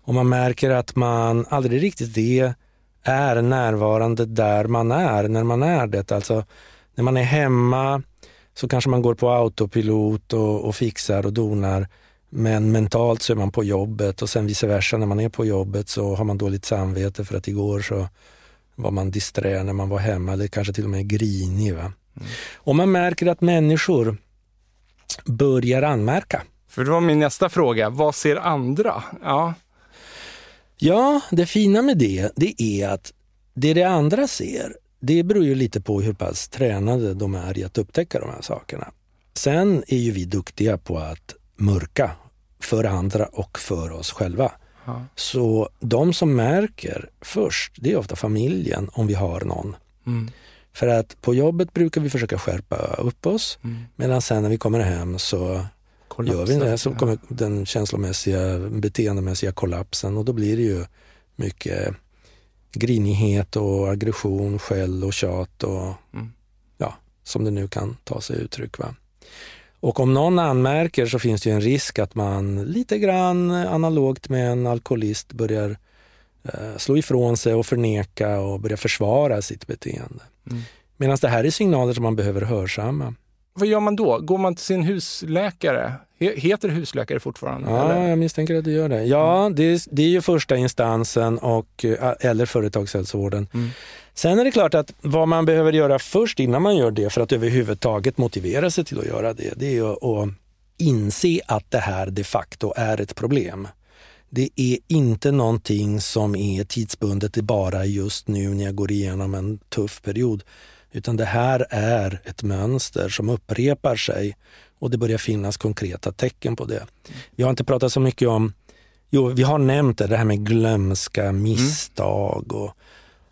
Och man märker att man aldrig riktigt är, är närvarande där man är när man är det. Alltså när man är hemma så kanske man går på autopilot och, och fixar och donar. Men mentalt så är man på jobbet och sen vice versa när man är på jobbet så har man dåligt samvete för att igår så var man disträ när man var hemma eller kanske till och med grinig. Va? Mm. Och man märker att människor börjar anmärka. För det var min nästa fråga, vad ser andra? Ja. ja, det fina med det, det är att det det andra ser, det beror ju lite på hur pass tränade de är i att upptäcka de här sakerna. Sen är ju vi duktiga på att mörka för andra och för oss själva. Ja. Så de som märker först, det är ofta familjen om vi har någon. Mm. För att på jobbet brukar vi försöka skärpa upp oss mm. medan sen när vi kommer hem så Kollapsen. gör vi det. Så kommer den känslomässiga, beteendemässiga kollapsen och då blir det ju mycket grinighet och aggression, skäll och tjat och mm. ja, som det nu kan ta sig uttryck. Va? Och om någon anmärker så finns det en risk att man lite grann analogt med en alkoholist börjar eh, slå ifrån sig och förneka och börja försvara sitt beteende. Mm. Medan det här är signaler som man behöver hörsamma. Vad gör man då? Går man till sin husläkare? Heter det husläkare fortfarande? Ja, eller? jag misstänker att det gör det. Ja, mm. det, är, det är ju första instansen och, eh, eller företagshälsovården. Mm. Sen är det klart att vad man behöver göra först innan man gör det för att överhuvudtaget motivera sig till att göra det, det är att inse att det här de facto är ett problem. Det är inte någonting som är tidsbundet bara just nu när jag går igenom en tuff period. Utan det här är ett mönster som upprepar sig och det börjar finnas konkreta tecken på det. Vi har inte pratat så mycket om, jo vi har nämnt det, det här med glömska, misstag och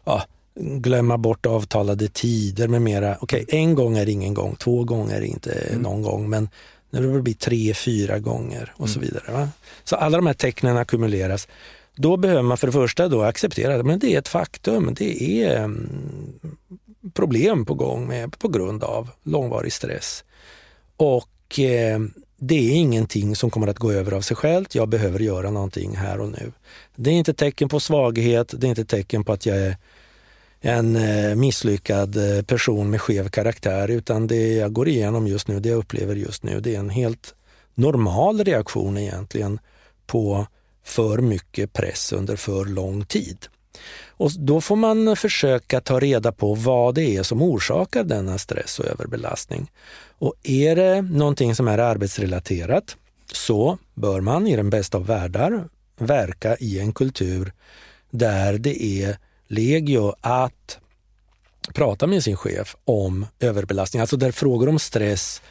ja, glömma bort avtalade tider med mera. Okej, okay, en gång är ingen gång, två gånger är inte mm. någon gång, men när det blir tre, fyra gånger och så mm. vidare. Va? Så alla de här tecknen ackumuleras. Då behöver man för det första då acceptera att det är ett faktum. Det är mm, problem på gång med, på grund av långvarig stress. Och eh, det är ingenting som kommer att gå över av sig självt. Jag behöver göra någonting här och nu. Det är inte tecken på svaghet, det är inte tecken på att jag är en eh, misslyckad eh, person med skev karaktär, utan det jag går igenom just nu, det jag upplever just nu, det är en helt normal reaktion egentligen på för mycket press under för lång tid. Och då får man försöka ta reda på vad det är som orsakar denna stress och överbelastning. Och är det någonting som är arbetsrelaterat så bör man i den bästa av världar verka i en kultur där det är legio att prata med sin chef om överbelastning, alltså där frågor om stress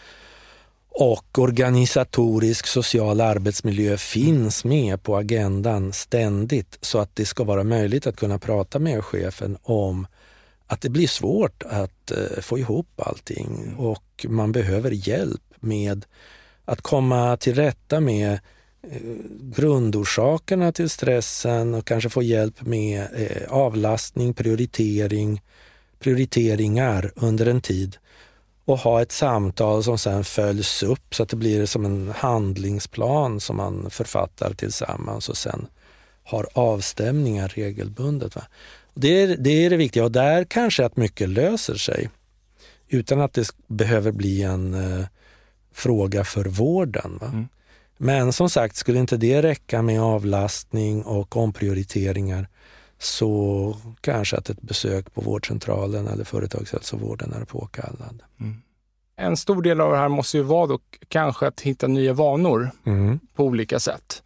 och organisatorisk social arbetsmiljö finns med på agendan ständigt så att det ska vara möjligt att kunna prata med chefen om att det blir svårt att uh, få ihop allting. Och man behöver hjälp med att komma till rätta med uh, grundorsakerna till stressen och kanske få hjälp med uh, avlastning, prioritering, prioriteringar under en tid och ha ett samtal som sen följs upp så att det blir som en handlingsplan som man författar tillsammans och sen har avstämningar regelbundet. Va? Det, är, det är det viktiga och där kanske att mycket löser sig utan att det behöver bli en eh, fråga för vården. Mm. Men som sagt, skulle inte det räcka med avlastning och omprioriteringar så kanske att ett besök på vårdcentralen eller företagshälsovården är påkallad. Mm. En stor del av det här måste ju vara då kanske att hitta nya vanor mm. på olika sätt.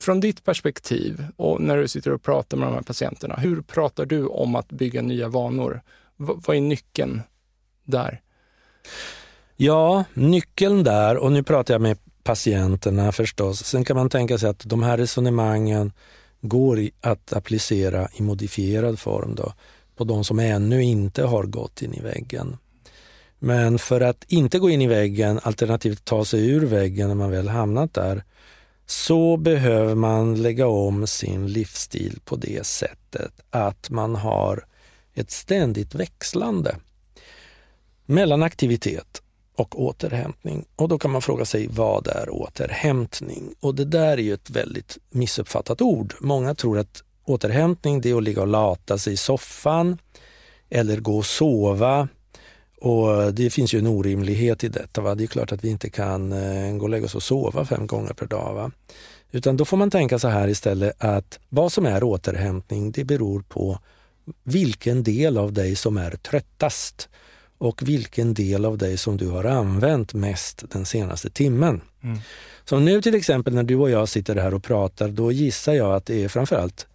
Från ditt perspektiv och när du sitter och pratar med de här patienterna, hur pratar du om att bygga nya vanor? V vad är nyckeln där? Ja, nyckeln där, och nu pratar jag med patienterna förstås. Sen kan man tänka sig att de här resonemangen går att applicera i modifierad form då, på de som ännu inte har gått in i väggen. Men för att inte gå in i väggen, alternativt ta sig ur väggen när man väl hamnat där, så behöver man lägga om sin livsstil på det sättet att man har ett ständigt växlande mellan aktivitet och återhämtning. Och då kan man fråga sig vad är återhämtning? Och det där är ju ett väldigt missuppfattat ord. Många tror att återhämtning det är att ligga och lata sig i soffan eller gå och sova. Och Det finns ju en orimlighet i detta. Va? Det är klart att vi inte kan eh, gå och lägga oss och sova fem gånger per dag. Va? Utan då får man tänka så här istället att vad som är återhämtning det beror på vilken del av dig som är tröttast och vilken del av dig som du har använt mest den senaste timmen. Mm. Så nu till exempel när du och jag sitter här och pratar, då gissar jag att det är framförallt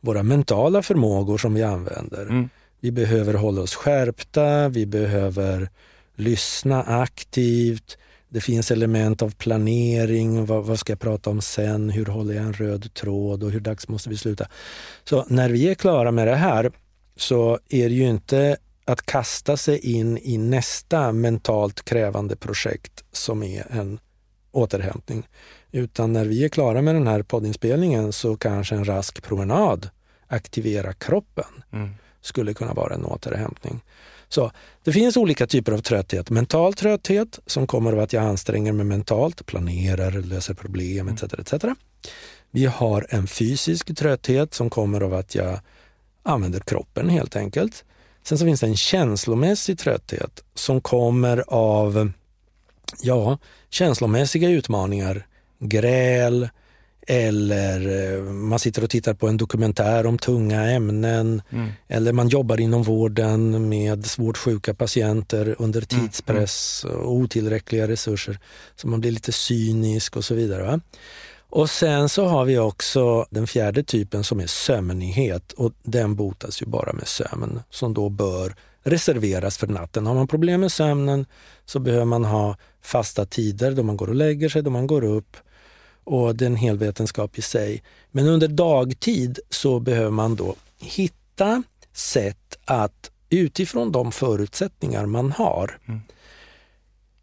våra mentala förmågor som vi använder. Mm. Vi behöver hålla oss skärpta, vi behöver lyssna aktivt. Det finns element av planering, vad, vad, ska jag prata om sen, hur håller jag en röd tråd och hur dags måste vi sluta? Så när vi är klara med det här så är det ju inte att kasta sig in i nästa mentalt krävande projekt som är en återhämtning. Utan när vi är klara med den här poddinspelningen så kanske en rask promenad aktivera kroppen mm. skulle kunna vara en återhämtning. Så Det finns olika typer av trötthet. Mental trötthet som kommer av att jag anstränger mig mentalt, planerar, löser problem etc. Mm. etc. Vi har en fysisk trötthet som kommer av att jag använder kroppen helt enkelt. Sen så finns det en känslomässig trötthet som kommer av ja, känslomässiga utmaningar, gräl eller eh, man sitter och tittar på en dokumentär om tunga ämnen mm. eller man jobbar inom vården med svårt sjuka patienter under mm, tidspress och otillräckliga resurser. Så man blir lite cynisk och så vidare. Va? Och sen så har vi också den fjärde typen som är sömnighet och den botas ju bara med sömn som då bör reserveras för natten. Har man problem med sömnen så behöver man ha fasta tider då man går och lägger sig, då man går upp och det är en hel vetenskap i sig. Men under dagtid så behöver man då hitta sätt att utifrån de förutsättningar man har mm.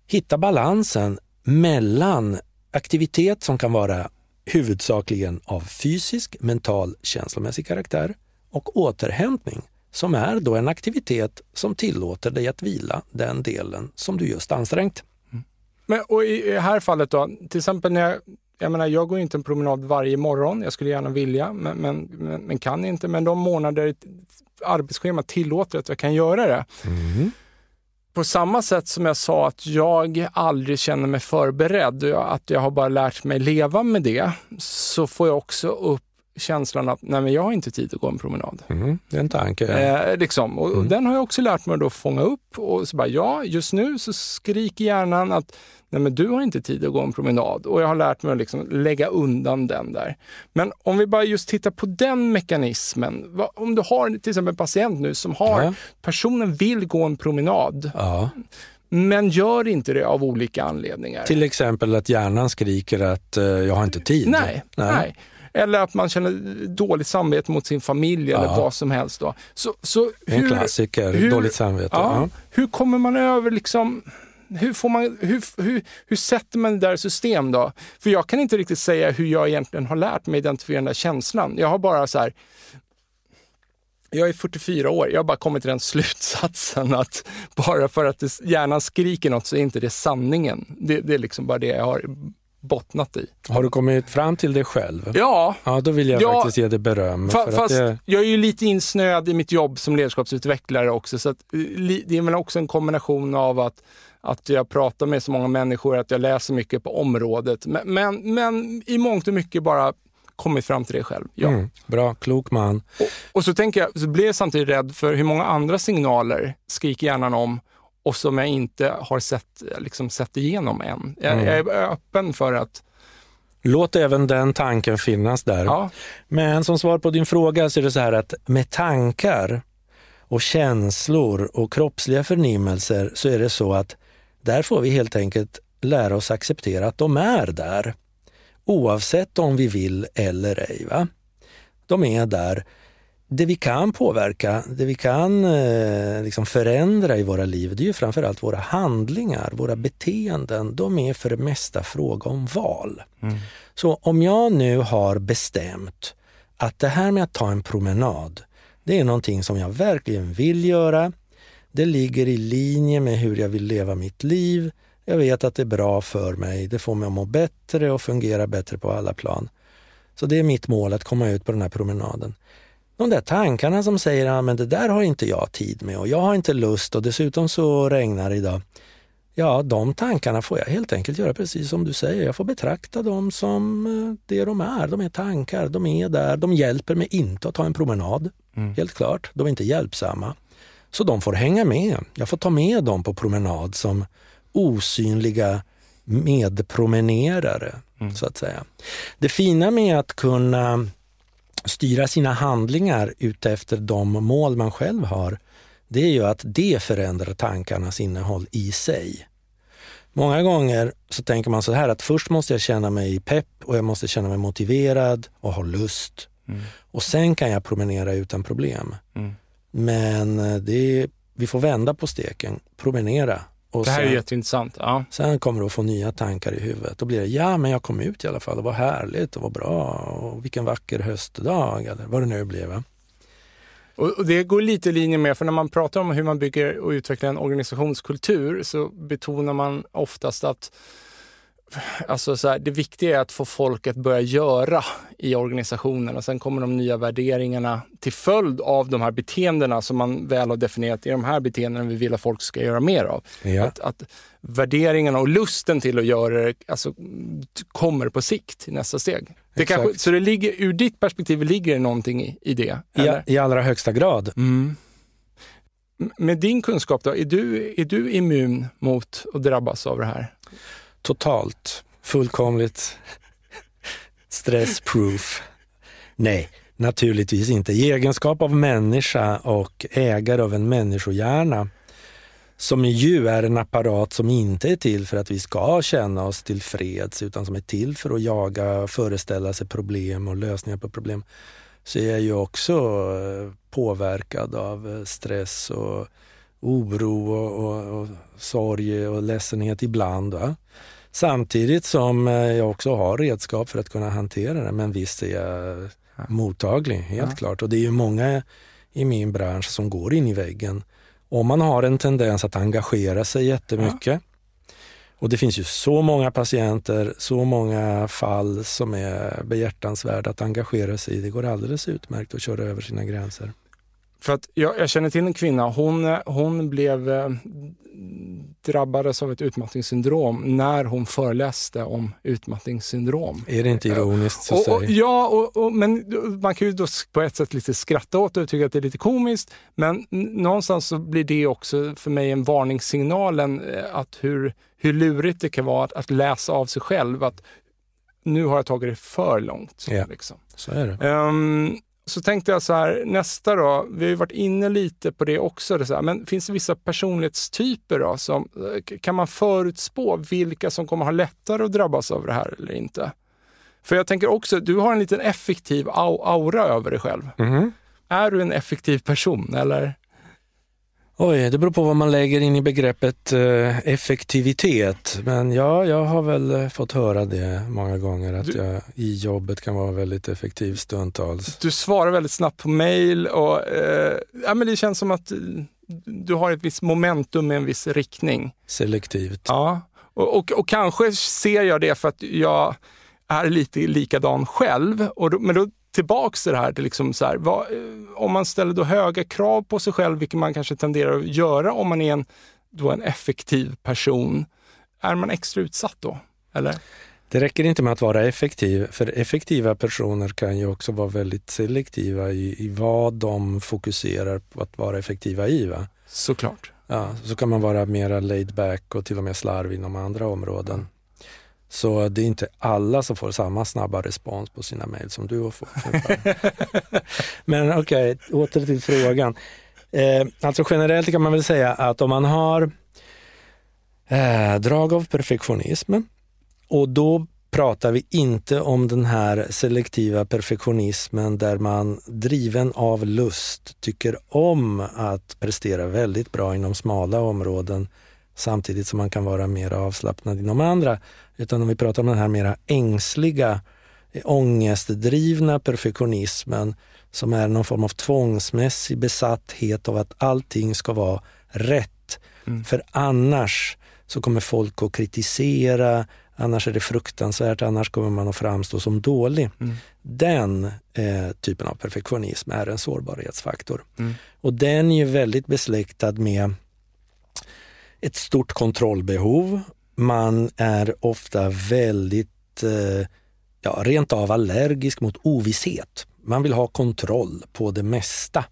hitta balansen mellan aktivitet som kan vara huvudsakligen av fysisk, mental, känslomässig karaktär och återhämtning som är då en aktivitet som tillåter dig att vila den delen som du just ansträngt. Mm. Men, och I det här fallet då, till exempel när jag, jag menar, jag går inte en promenad varje morgon. Jag skulle gärna vilja, men, men, men, men kan inte. Men de månader arbetsschemat tillåter att jag kan göra det. Mm på samma sätt som jag sa att jag aldrig känner mig förberedd, att jag har bara lärt mig leva med det, så får jag också upp känslan att nej men jag har inte tid att gå en promenad. Mm, det är en tanke. Eh, liksom. och, mm. Den har jag också lärt mig att fånga upp. Och så bara, ja, just nu så skriker hjärnan att nej men du har inte tid att gå en promenad. Och jag har lärt mig att liksom lägga undan den där. Men om vi bara just tittar på den mekanismen. Vad, om du har till exempel en patient nu som har, ja. personen vill gå en promenad. Ja men gör inte det av olika anledningar. Till exempel att hjärnan skriker att uh, jag har inte tid. Nej, nej. nej. Eller att man känner dåligt samvete mot sin familj eller vad som helst. Då. Så, så hur, en klassiker, hur, dåligt samvete. Ja. Hur kommer man över liksom hur, får man, hur, hur, hur sätter man det där system då? För jag kan inte riktigt säga hur jag egentligen har lärt mig identifiera den där känslan. Jag har bara så här, jag är 44 år, jag har bara kommit till den [LAUGHS] slutsatsen att bara för att hjärnan skriker något så är inte det sanningen. Det, det är liksom bara det jag har bottnat i. Har du kommit fram till det själv? Ja. Ja, då vill jag ja, faktiskt ge dig beröm. Fa fast det... jag är ju lite insnöad i mitt jobb som ledarskapsutvecklare också, så att, eh, det är väl också en kombination av att att jag pratar med så många människor, att jag läser mycket på området. Men, men, men i mångt och mycket bara kommit fram till det själv. Ja. Mm, bra, klok man. Och, och, så tänker jag, så blir jag samtidigt rädd för hur många andra signaler skriker hjärnan om och som jag inte har sett, liksom, sett igenom än. Jag, mm. jag är öppen för att Låt även den tanken finnas där. Ja. Men som svar på din fråga så är det så här att med tankar och känslor och kroppsliga förnimmelser så är det så att där får vi helt enkelt lära oss acceptera att de är där. Oavsett om vi vill eller ej. Va? De är där. Det vi kan påverka, det vi kan eh, liksom förändra i våra liv, det är ju framförallt våra handlingar, våra beteenden. De är för det mesta fråga om val. Mm. Så om jag nu har bestämt att det här med att ta en promenad, det är någonting som jag verkligen vill göra. Det ligger i linje med hur jag vill leva mitt liv. Jag vet att det är bra för mig. Det får mig att må bättre och fungera bättre på alla plan. Så det är mitt mål att komma ut på den här promenaden. De där tankarna som säger att ja, det där har inte jag tid med och jag har inte lust och dessutom så regnar det idag. Ja, de tankarna får jag helt enkelt göra precis som du säger. Jag får betrakta dem som eh, det de är. De är tankar, de är där. De hjälper mig inte att ta en promenad. Mm. Helt klart, de är inte hjälpsamma. Så de får hänga med. Jag får ta med dem på promenad som osynliga medpromenerare, Mm. så att säga. Det fina med att kunna styra sina handlingar utefter de mål man själv har, det är ju att det förändrar tankarnas innehåll i sig. Många gånger så tänker man så här att först måste jag känna mig pepp och jag måste känna mig motiverad och ha lust. Mm. Och sen kan jag promenera utan problem. Mm. Men eh, det vi får vända på steken, promenera. Och Det här är sen, jätteintressant. Ja. sen kommer du att få nya tankar i huvudet. Då blir det, ja men jag kom ut i alla fall, det var härligt och var bra och vilken vacker höstdag eller vad det nu blev. Och det går lite i linje med, för när man pratar om hur man bygger och utvecklar en organisationskultur så betonar man oftast att Alltså så här, det viktiga är att få folk att börja göra i organisationen och sen kommer de nya värderingarna till följd av de här beteendena som man väl har definierat. Är de här beteendena vi vill att folk ska göra mer av. Ja. Att, att värderingarna och lusten till att göra det alltså, kommer på sikt i nästa steg. Det kanske, så det ligger, ur ditt perspektiv ligger det någonting i, i det? I, eller? I allra högsta grad. Mm. Med din kunskap då, är du, är du immun mot att drabbas av det här? Totalt, fullkomligt stressproof. Nej, naturligtvis inte. I egenskap av människa och ägare av en människohjärna som ju är en apparat som inte är till för att vi ska känna oss tillfreds utan som är till för att jaga, föreställa sig problem och lösningar på problem så är jag ju också eh, påverkad av eh, stress och oro och, och, och sorg och ledsenhet ibland. Va? Samtidigt som eh, jag också har redskap för att kunna hantera det. Men visst är jag mottaglig, helt Ja. klart. Och det är ju många i min bransch som går in i väggen. Om man har en tendens att engagera sig jättemycket. Och det finns ju så många patienter, så många fall som är behjärtansvärda att engagera sig i. Det går alldeles utmärkt att köra över sina gränser. För att jag, jag känner till en kvinna, hon, eh, hon blev eh, drabbades av ett utmattningssyndrom när hon föreläste om utmattningssyndrom. Är det inte ironiskt så Och, och, ja, och, men man kan ju då på ett sätt lite skratta åt det och tycka att det är lite komiskt. Men någonstans så blir det också för mig en varningssignal en, eh, att hur, hur lurigt det kan vara att, att läsa av sig själv. Att nu har jag tagit det för långt. Ja. Liksom. Så är det. Ehm, så tänkte jag så här, nästa då, vi har ju varit inne lite på det också, det här, men finns det vissa personlighetstyper då som, eh, kan man förutspå vilka som kommer ha lättare att drabbas av det här eller inte? För jag tänker också, du har en liten effektiv au- aura över dig själv. Mhm. Är du en effektiv person eller? Oj, det beror på vad man lägger in i begreppet eh, effektivitet. Men ja, jag har väl eh, fått höra det många gånger att Du- jag i jobbet kan vara väldigt effektiv stundtals. Du svarar väldigt snabbt på mail och eh, ja, men det känns som att eh, du har ett visst momentum med en viss riktning. Selektivt. Ja, och, och, och kanske ser jag det för att jag är lite likadan själv. Och då, men då tillbaks till det här, till liksom så här vad, eh, om man ställer då höga krav på sig själv, vilket man kanske tenderar att göra om man är en, då en effektiv person, är man extra utsatt då? Eller? Det räcker inte med att vara effektiv, för effektiva personer kan ju också vara väldigt selektiva i, i vad de fokuserar på att vara effektiva i. Va? Såklart. Ja, så kan man vara mera laid back och till och med slarv inom andra områden. Så det är inte alla som får samma snabba respons på sina mejl som du har fått. [LAUGHS] Men okej, okay, åter till frågan. Eh, alltså generellt kan man väl säga att om man har eh, drag av perfektionism och då pratar vi inte om den här selektiva perfektionismen där man driven av lust tycker om att prestera väldigt bra inom smala områden samtidigt som man kan vara mer avslappnad inom andra. Utan om vi pratar om den här mera ängsliga, ångestdrivna perfektionismen som är någon form av tvångsmässig besatthet av att allting ska vara rätt. Mm. För annars så kommer folk att kritisera, annars är det fruktansvärt, annars kommer man att framstå som dålig. Mm. Den eh, typen av perfektionism är en sårbarhetsfaktor. Mm. Och den är ju väldigt besläktad med ett stort kontrollbehov. Man är ofta väldigt, eh, ja, rent av allergisk mot ovisshet. Man vill ha kontroll på det mesta.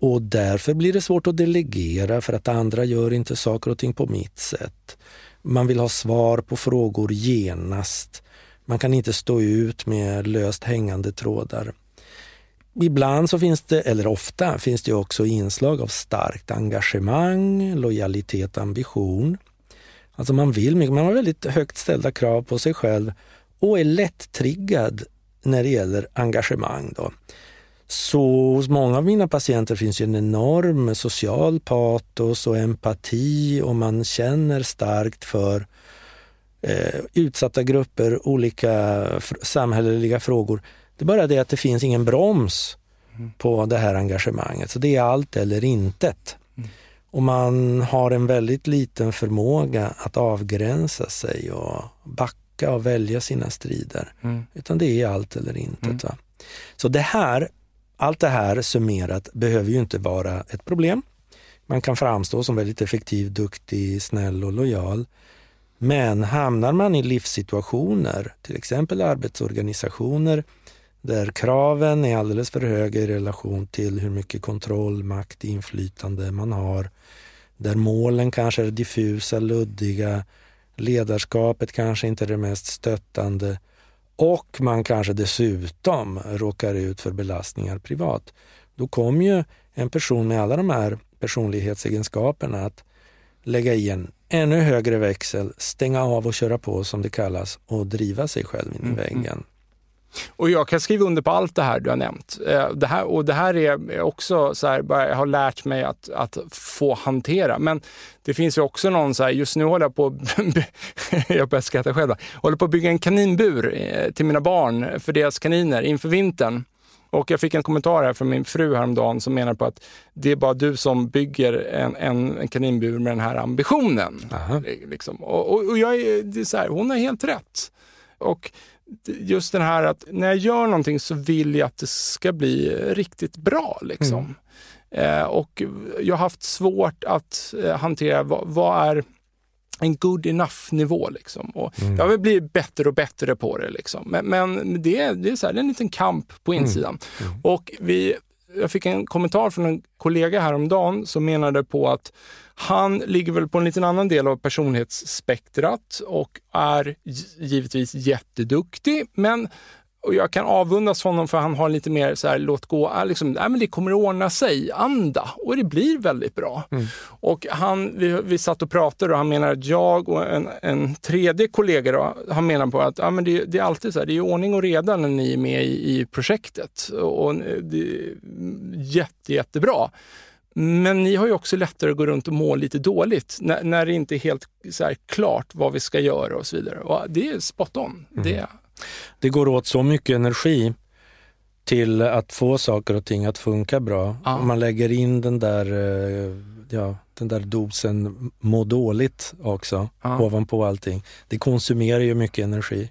Och därför blir det svårt att delegera för att andra gör inte saker och ting på mitt sätt. Man vill ha svar på frågor genast. Man kan inte stå ut med löst hängande trådar. Ibland så finns det, eller ofta, finns det också inslag av starkt engagemang, lojalitet, ambition. Alltså man vill mycket, man har väldigt högt ställda krav på sig själv och är lätt triggad när det gäller engagemang. Då. Så hos många av mina patienter finns en enorm social patos och empati och man känner starkt för eh, utsatta grupper, olika samhälleliga frågor. Det är bara det att det finns ingen broms på det här engagemanget. Så det är allt eller intet. Mm. Och man har en väldigt liten förmåga att avgränsa sig och backa och välja sina strider. Mm. Utan det är allt eller intet. Mm. Så det här allt det här summerat behöver ju inte vara ett problem. Man kan framstå som väldigt effektiv, duktig, snäll och lojal. Men hamnar man i livssituationer, till exempel arbetsorganisationer, där kraven är alldeles för höga i relation till hur mycket kontroll, makt, inflytande man har, där målen kanske är diffusa, luddiga, ledarskapet kanske inte är det mest stöttande, och man kanske dessutom råkar ut för belastningar privat, då kommer ju en person med alla de här personlighetsegenskaperna att lägga i en ännu högre växel, stänga av och köra på som det kallas och driva sig själv in i mm. mm. väggen. Och jag kan skriva under på allt det här du har nämnt. Eh, det här, och det här är också så här, jag har lärt mig att, att få hantera. Men det finns ju också någon så här, just nu håller jag på, [LAUGHS] jag börjar skratta själv, håller på att bygga en kaninbur eh, till mina barn för deras kaniner inför vintern. Och jag fick en kommentar här från min fru häromdagen som menar på att det är bara du som bygger en, en, en kaninbur med den här ambitionen. Liksom. Och, och, och, jag är, det är så här, hon har helt rätt. Och just den här att när jag gör någonting så vill jag att det ska bli riktigt bra. Liksom. Mm. Eh, och jag har haft svårt att eh, hantera vad, vad, är en good enough-nivå. Liksom. Och mm. Jag vill bli bättre och bättre på det. Liksom. Men, men det, är, det är så här, det är en liten kamp på mm. insidan. Mm. Och vi, jag fick en kommentar från en kollega häromdagen som menade på att han ligger väl på en liten annan del av personlighetsspektrat och är givetvis jätteduktig, men och jag kan avundas honom för han har lite mer så här, låt gå, liksom, äh, men det kommer att ordna sig-anda och det blir väldigt bra. Mm. Och han, vi, vi satt och pratade och han menar att jag och en, en tredje kollega då, han menar på att ja, men det, det, är alltid så här, det är ordning och reda när ni är med i, i projektet och, och det är jätte, jättebra. Men ni har ju också lättare att gå runt och må lite dåligt när, när det inte är helt klart vad vi ska göra och så vidare. Och det är spot on. Mm. Det, det går åt så mycket energi till att få saker och ting att funka bra. Ja. Om man lägger in den där, eh, ja, den där dosen må dåligt också ja. ovanpå allting. Det konsumerar ju mycket energi.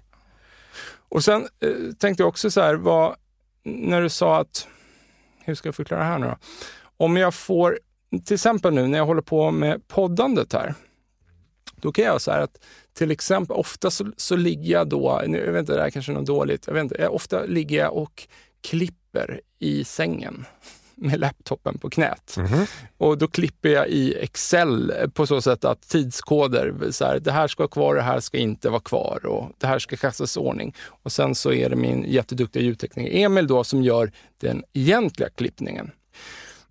Och sen eh, tänkte jag också så här, vad, när du sa att, hur ska jag förklara det här nu då? Om jag får, till exempel nu när jag håller på med poddandet här, då kan jag säga att till exempel, ofta så, så ligger jag då, nu, jag vet inte, det här kanske är något dåligt, jag vet inte, ofta ligger jag och klipper i sängen. [LAUGHS] med laptopen på knät. Mm. Och då klipper jag i Excel på så sätt att tidskoder, så här, det här ska vara kvar, det här ska inte vara kvar och det här ska kastas i ordning. Och sen så är det min jätteduktiga ljudtekniker Emil då som gör den egentliga klippningen.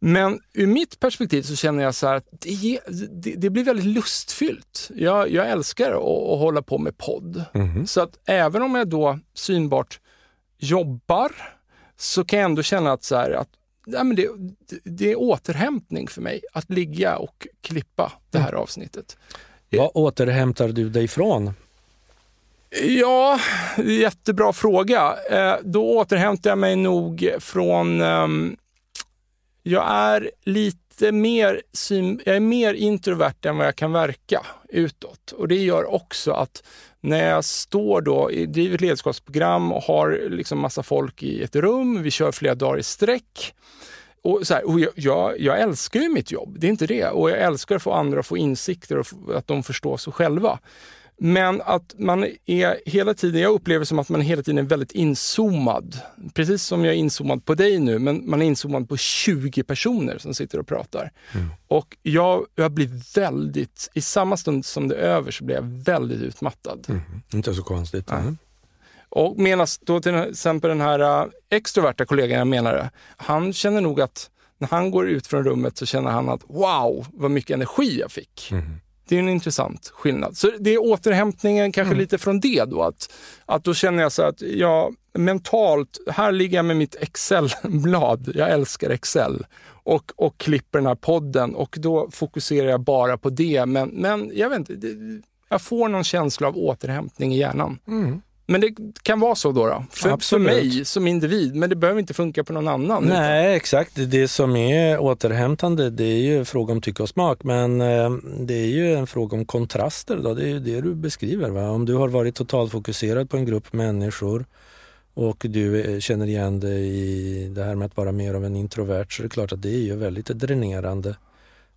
Men ur mitt perspektiv så känner jag så att det, det, det, blir väldigt lustfyllt. Jag, jag älskar att, att hålla på med podd. Mm. Så att även om jag då synbart jobbar så kan jag ändå känna att, så här, att ja, men det, det är återhämtning för mig att ligga och klippa det här mm. avsnittet. Vad återhämtar du dig ifrån? Ja, jättebra fråga. Eh, då återhämtar jag mig nog från um, jag är lite mer, jag är mer introvert än vad jag kan verka utåt. Och det gör också att när jag står då, driver ett ledarskapsprogram och har liksom massa folk i ett rum, vi kör flera dagar i sträck. Och, så här, och jag, jag, jag, älskar ju mitt jobb, det är inte det. Och jag älskar att få andra att få insikter och att de förstår sig själva. Men att man är hela tiden, jag upplever som att man hela tiden är väldigt inzoomad. Precis som jag är inzoomad på dig nu, men man är inzoomad på 20 personer som sitter och pratar. Mm. Och jag, jag blir väldigt, i samma stund som det är över så blir jag väldigt utmattad. Mm. Inte så konstigt. Mm. Och medan då till exempel den här uh, extroverta kollegan jag menade, han känner nog att när han går ut från rummet så känner han att wow, vad mycket energi jag fick. Mm. Det är en intressant skillnad. Så det är återhämtningen kanske mm. lite från det då. Att, att då känner jag så att jag mentalt, här ligger jag med mitt Excel-blad. Jag älskar Excel. Och, och klipper den här podden och då fokuserar jag bara på det. Men, men jag vet inte, jag får någon känsla av återhämtning i hjärnan. Mm. Men det kan vara så då, då. För, för, mig som individ, men det behöver inte funka på någon annan. Nej, utan. exakt. Det som är återhämtande det är ju fråga om tycke och smak, men eh, det är ju en fråga om kontraster. Då. Det är ju det du beskriver. Va? Om du har varit totalfokuserad på en grupp människor och du eh, känner igen dig i det här med att vara mer av en introvert så är det klart att det är ju väldigt dränerande.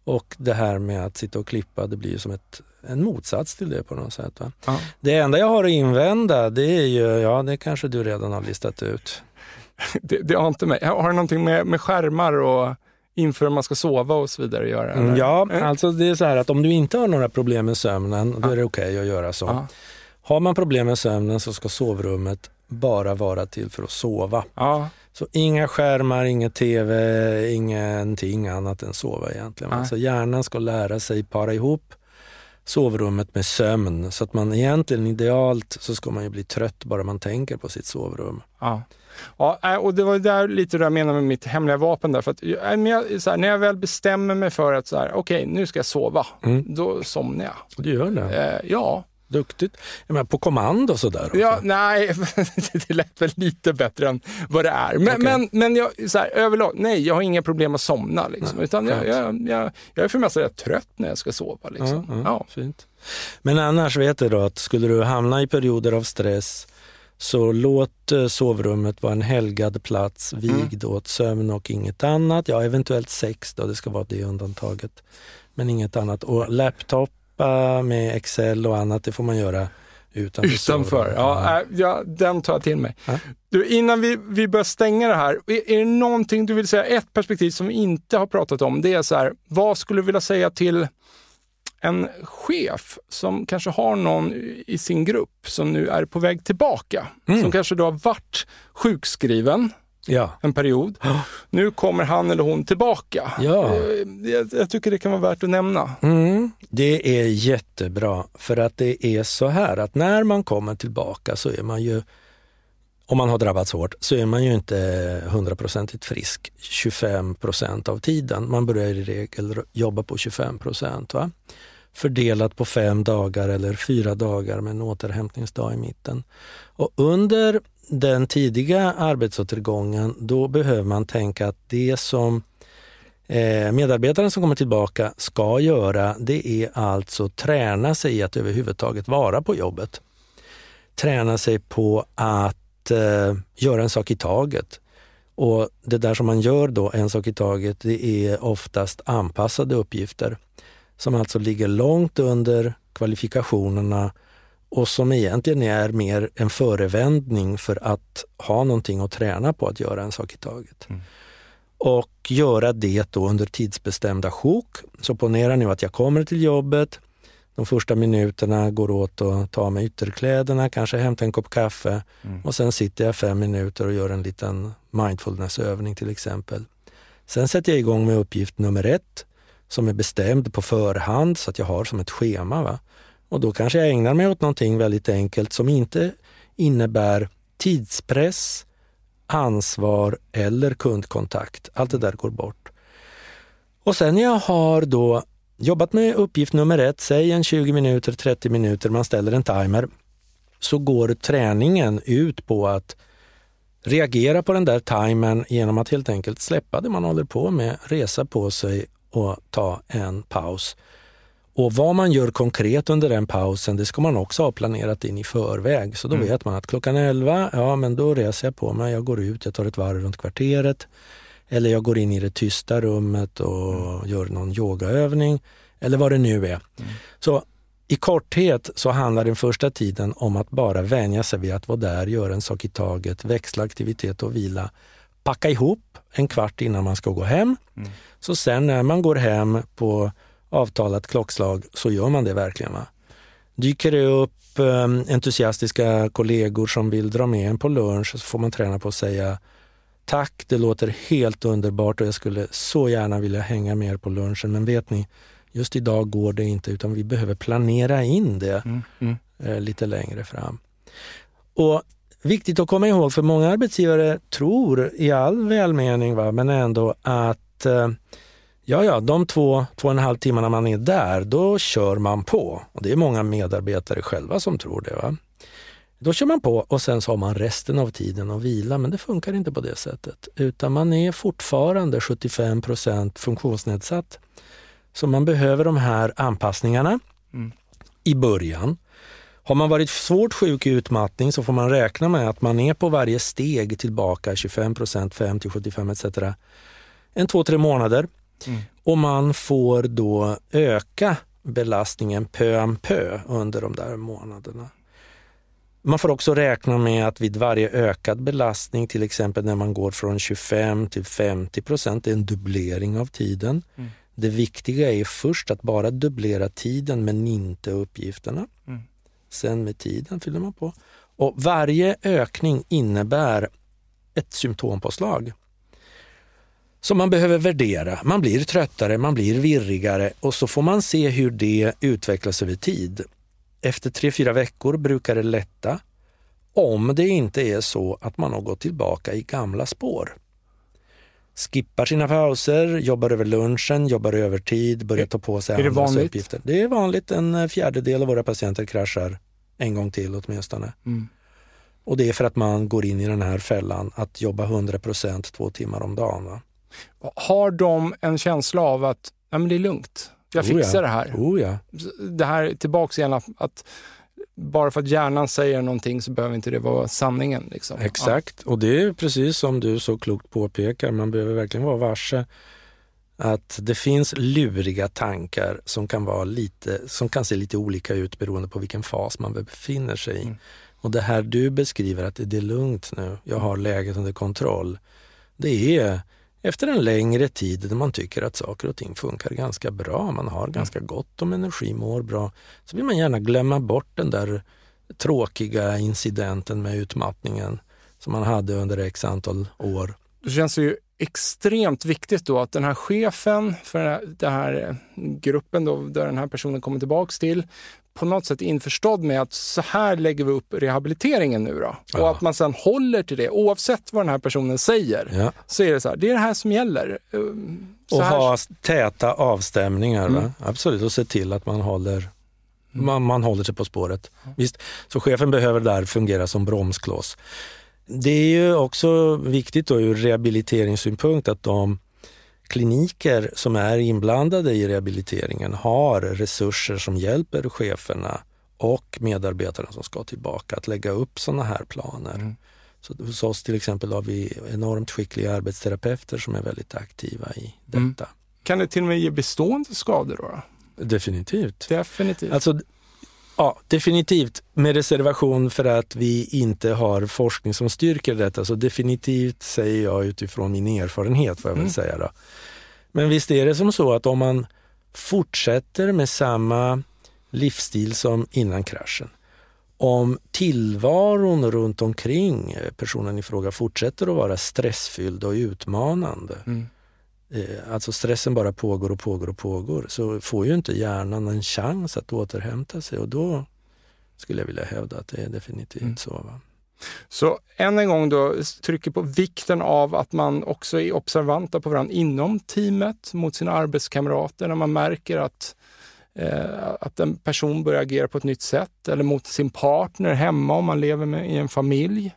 Och det här med att sitta och klippa, det blir ju som ett en motsats till det på något sätt. Ja. Det enda jag har att invända det är ju, ja det kanske du redan har listat ut. [LAUGHS] det, det har inte mig. Har det någonting med, med skärmar och inför man ska sova och så vidare att göra? Mm, ja, mm. alltså det är så här att om du inte har några problem med sömnen, då är det okej okay att göra så. Ja. Har man problem med sömnen så ska sovrummet bara vara till för att sova. Ja. Så inga skärmar, inget tv, ingenting annat än sova egentligen. Ja. Så hjärnan ska lära sig para ihop sovrummet med sömn. Så att man egentligen idealt så ska man ju bli trött bara man tänker på sitt sovrum. Ja. Ja, äh, och det var där lite det jag menade med mitt hemliga vapen. Där, för att, så här, när jag väl bestämmer mig för att okej, okay, nu ska jag sova, mm. då somnar jag. Du gör det? Eh, ja. Duktigt. Jag menar, på kommando sådär? Också. Ja, nej, [LAUGHS] det lät väl lite bättre än vad det är. Men, okay. men, men jag, så här, överlag, nej, jag har inga problem att somna. Liksom, nej, utan jag, jag, jag, jag är för mesta rätt trött när jag ska sova. Liksom. Ja, ja, ja. Fint. Men annars vet du då att skulle du hamna i perioder av stress så låt eh, sovrummet vara en helgad plats, mm. vigd mm. åt sömn och inget annat. Ja, eventuellt sex då, det ska vara det undantaget. Men inget annat. Och laptop med Excel och annat, det får man göra utanför. Utanför, ja, äh, ja, den tar jag till mig. Ja. Du, innan vi, vi börjar stänga det här, är, är det någonting du vill säga, ett perspektiv som vi inte har pratat om, det är så här, vad skulle du vilja säga till en chef som kanske har någon i sin grupp som nu är på väg tillbaka, mm. som kanske då har varit sjukskriven, ja. en period. Nu kommer han eller hon tillbaka. Ja. Eh, jag, jag tycker det kan vara värt att nämna. Mm. Det är jättebra, för att det är så här att när man kommer tillbaka så är man ju om man har drabbats hårt så är man ju inte hundraprocentigt frisk 25 procent av tiden. Man börjar i regel jobba på 25 procent. Fördelat på fem dagar eller fyra dagar med en återhämtningsdag i mitten. Och under den tidiga arbetsåtergången, då behöver man tänka att det som eh, medarbetaren som kommer tillbaka ska göra, det är alltså träna sig i att överhuvudtaget vara på jobbet. Träna sig på att eh, göra en sak i taget. Och det där som man gör då, en sak i taget, det är oftast anpassade uppgifter som alltså ligger långt under kvalifikationerna och som egentligen är mer en förevändning för att ha någonting att träna på att göra en sak i taget. Mm. och göra det då under tidsbestämda sjok. Så ponera nu att jag kommer till jobbet, de första minuterna går åt att ta med ytterkläderna, kanske hämta en kopp kaffe mm. och sen sitter jag fem minuter och gör en liten mindfulnessövning till exempel. Sen sätter jag igång med uppgift nummer ett som är bestämd på förhand så att jag har som ett schema. Va? Och då kanske jag ägnar mig åt någonting väldigt enkelt som inte innebär tidspress, ansvar eller kundkontakt. Allt det där går bort. Och sen när jag har då jobbat med uppgift nummer ett, säg en 20 minuter, 30 minuter, man ställer en timer, så går träningen ut på att reagera på den där timern genom att helt enkelt släppa det man håller på med, resa på sig och ta en paus. Och vad man gör konkret under den pausen, det ska man också ha planerat in i förväg. Så då mm. vet man att klockan 11, ja men då reser jag på mig, jag går ut, jag tar ett varv runt kvarteret. Eller jag går in i det tysta rummet och mm. gör någon yogaövning. Eller vad det nu är. Mm. Så i korthet så handlar den första tiden om att bara vänja sig vid att vara där, göra en sak i taget, växla aktivitet och vila. Packa ihop en kvart innan man ska gå hem. Mm. Så sen när man går hem på avtalat klockslag så gör man det verkligen. Va? Dyker det upp um, entusiastiska kollegor som vill dra med en på lunch så får man träna på att säga tack, det låter helt underbart och jag skulle så gärna vilja hänga med er på lunchen men vet ni, just idag går det inte utan vi behöver planera in det mm, mm. Eh, lite längre fram. Och Viktigt att komma ihåg, för många arbetsgivare tror i all välmening, va, men ändå att eh, ja, ja, de två, två och en halv timmarna man är där, då kör man på. Och Det är många medarbetare själva som tror det. Va? Då kör man på och sen så har man resten av tiden att vila, men det funkar inte på det sättet. Utan man är fortfarande 75% funktionsnedsatt. Så man behöver de här anpassningarna mm. i början. Har man varit svårt sjuk i utmattning så får man räkna med att man är på varje steg tillbaka 25 5 till 75 etc. En två, tre månader. Mm. Och man får då öka belastningen pö om pö under de där månaderna. Man får också räkna med att vid varje ökad belastning, till exempel när man går från 25 till 50 procent, det är en dubblering av tiden. Mm. Det viktiga är först att bara dubblera tiden men inte uppgifterna. Mm. Sen med tiden fyller man på. Och Varje ökning innebär ett symptompåslag som man behöver värdera. Man blir tröttare, man blir virrigare och så får man se hur det utvecklas över tid. Efter tre, fyra veckor brukar det lätta om det inte är så att man har gått tillbaka i gamla spår skippar sina pauser, jobbar över lunchen, jobbar övertid, börjar ta på sig är andras uppgifter. Det är vanligt. En fjärdedel av våra patienter kraschar en gång till åtminstone. Mm. Och det är för att man går in i den här fällan att jobba 100% två timmar om dagen. Va? Har de en känsla av att ja, men det är lugnt, jag fixar oh ja. det här? Oh ja. Det här tillbaks igen, att bara för att hjärnan säger någonting så behöver inte det vara sanningen. Liksom. Exakt, ja. och det är precis som du så klokt påpekar, man behöver verkligen vara varse att det finns luriga tankar som kan, vara lite, som kan se lite olika ut beroende på vilken fas man befinner sig i. Mm. Och det här du beskriver, att det är lugnt nu, jag har läget under kontroll. Det är efter en längre tid där man tycker att saker och ting funkar ganska bra, man har mm. ganska gott om energi, mår bra, så vill man gärna glömma bort den där tråkiga incidenten med utmattningen som man hade under x antal år. Det känns ju extremt viktigt då att den här chefen för den här gruppen då, där den här personen kommer tillbaks till på något sätt införstådd med att så här lägger vi upp rehabiliteringen nu då. Ja. Och att man sedan håller till det oavsett vad den här personen säger. Ja. Så är det så här, det är det här som gäller. Ehm, så och här... ha täta avstämningar, mm. absolut, och se till att man håller mm. man, man håller sig på spåret. Visst, så chefen behöver där fungera som bromskloss. Det är ju också viktigt då ur rehabiliteringssynpunkt att de kliniker som är inblandade i rehabiliteringen har resurser som hjälper cheferna och medarbetarna som ska tillbaka att lägga upp sådana här planer. Mm. Så hos oss till exempel har vi enormt skickliga arbetsterapeuter som är väldigt aktiva i detta. Mm. Kan det till och med ge bestående skador då? Definitivt. Definitivt. Alltså, Ja, definitivt. Med reservation för att vi inte har forskning som styrker detta. Så definitivt säger jag utifrån min erfarenhet, får jag väl mm. säga. Då. Men visst är det som så att om man fortsätter med samma livsstil som innan kraschen, om tillvaron runt omkring personen i fråga fortsätter att vara stressfylld och utmanande, mm. Eh, alltså stressen bara pågår och pågår och pågår, så får ju inte hjärnan en chans att återhämta sig och då skulle jag vilja hävda att det är definitivt mm. så. Va? Så än en gång då, trycker på vikten av att man också är observanta på varandra inom teamet, mot sina arbetskamrater, när man märker att, eh, att en person börjar agera på ett nytt sätt, eller mot sin partner hemma om man lever med, i en familj.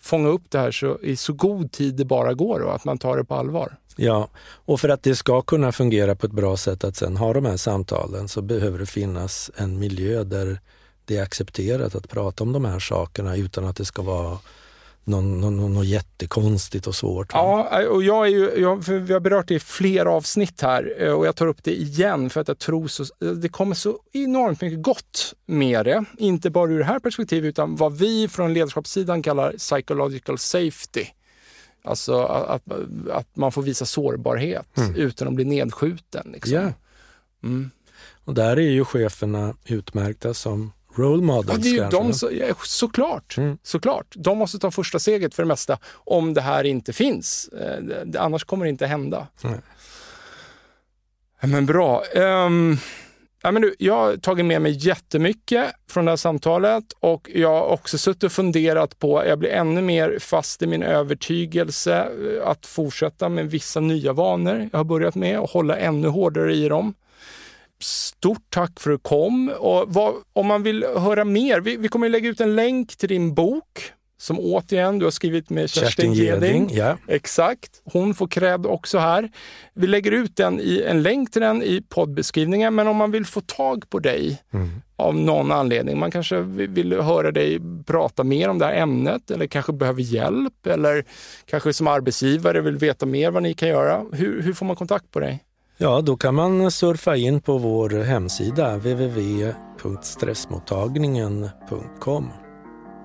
Fånga upp det här så, i så god tid det bara går och att man tar det på allvar. Ja, och för att det ska kunna fungera på ett bra sätt att sen ha de här samtalen så behöver det finnas en miljö där det är accepterat att prata om de här sakerna utan att det ska vara något, något, något jättekonstigt och svårt. Ja, och jag är ju, jag, vi har berört det i flera avsnitt här eh, och jag tar upp det igen för att jag tror så, det kommer så enormt mycket gott med det. Inte bara ur det här perspektivet utan vad vi från ledarskapssidan kallar psychological safety. Alltså att, att man får visa sårbarhet mm. utan att bli nedskjuten. Liksom. Yeah. Mm. Och där är ju cheferna utmärkta som role models. Ja, det är ju de, så, ja, såklart, mm. såklart. De måste ta första steget för det mesta om det här inte finns. Eh, annars kommer det inte hända. Mm. Men bra. Um, Ja, men du, jag har tagit med mig jättemycket från det här samtalet och jag har också suttit och funderat på, jag blir ännu mer fast i min övertygelse eh, att fortsätta med vissa nya vanor jag har börjat med och hålla ännu hårdare i dem. Stort tack för att du kom. Och vad, om man vill höra mer, vi, vi kommer lägga ut en länk till din bok som återigen du har skrivit med Kerstin, Kerstin Geding. Ja. Exakt. Hon får cred också här. Vi lägger ut den i, en länk till den i poddbeskrivningen, men om man vill få tag på dig mm. av någon anledning, man kanske vill höra dig prata mer om det här ämnet eller kanske behöver hjälp eller kanske som arbetsgivare vill veta mer vad ni kan göra. Hur, hur får man kontakt på dig? Ja, då kan man surfa in på vår hemsida www.stressmottagningen.com.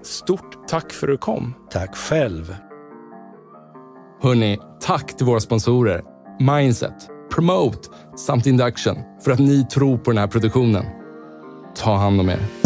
Stort tack för att du kom. Tack själv. Hörni, tack till våra sponsorer Mindset, Promote samt Induction för att ni tror på den här produktionen. Ta hand om er.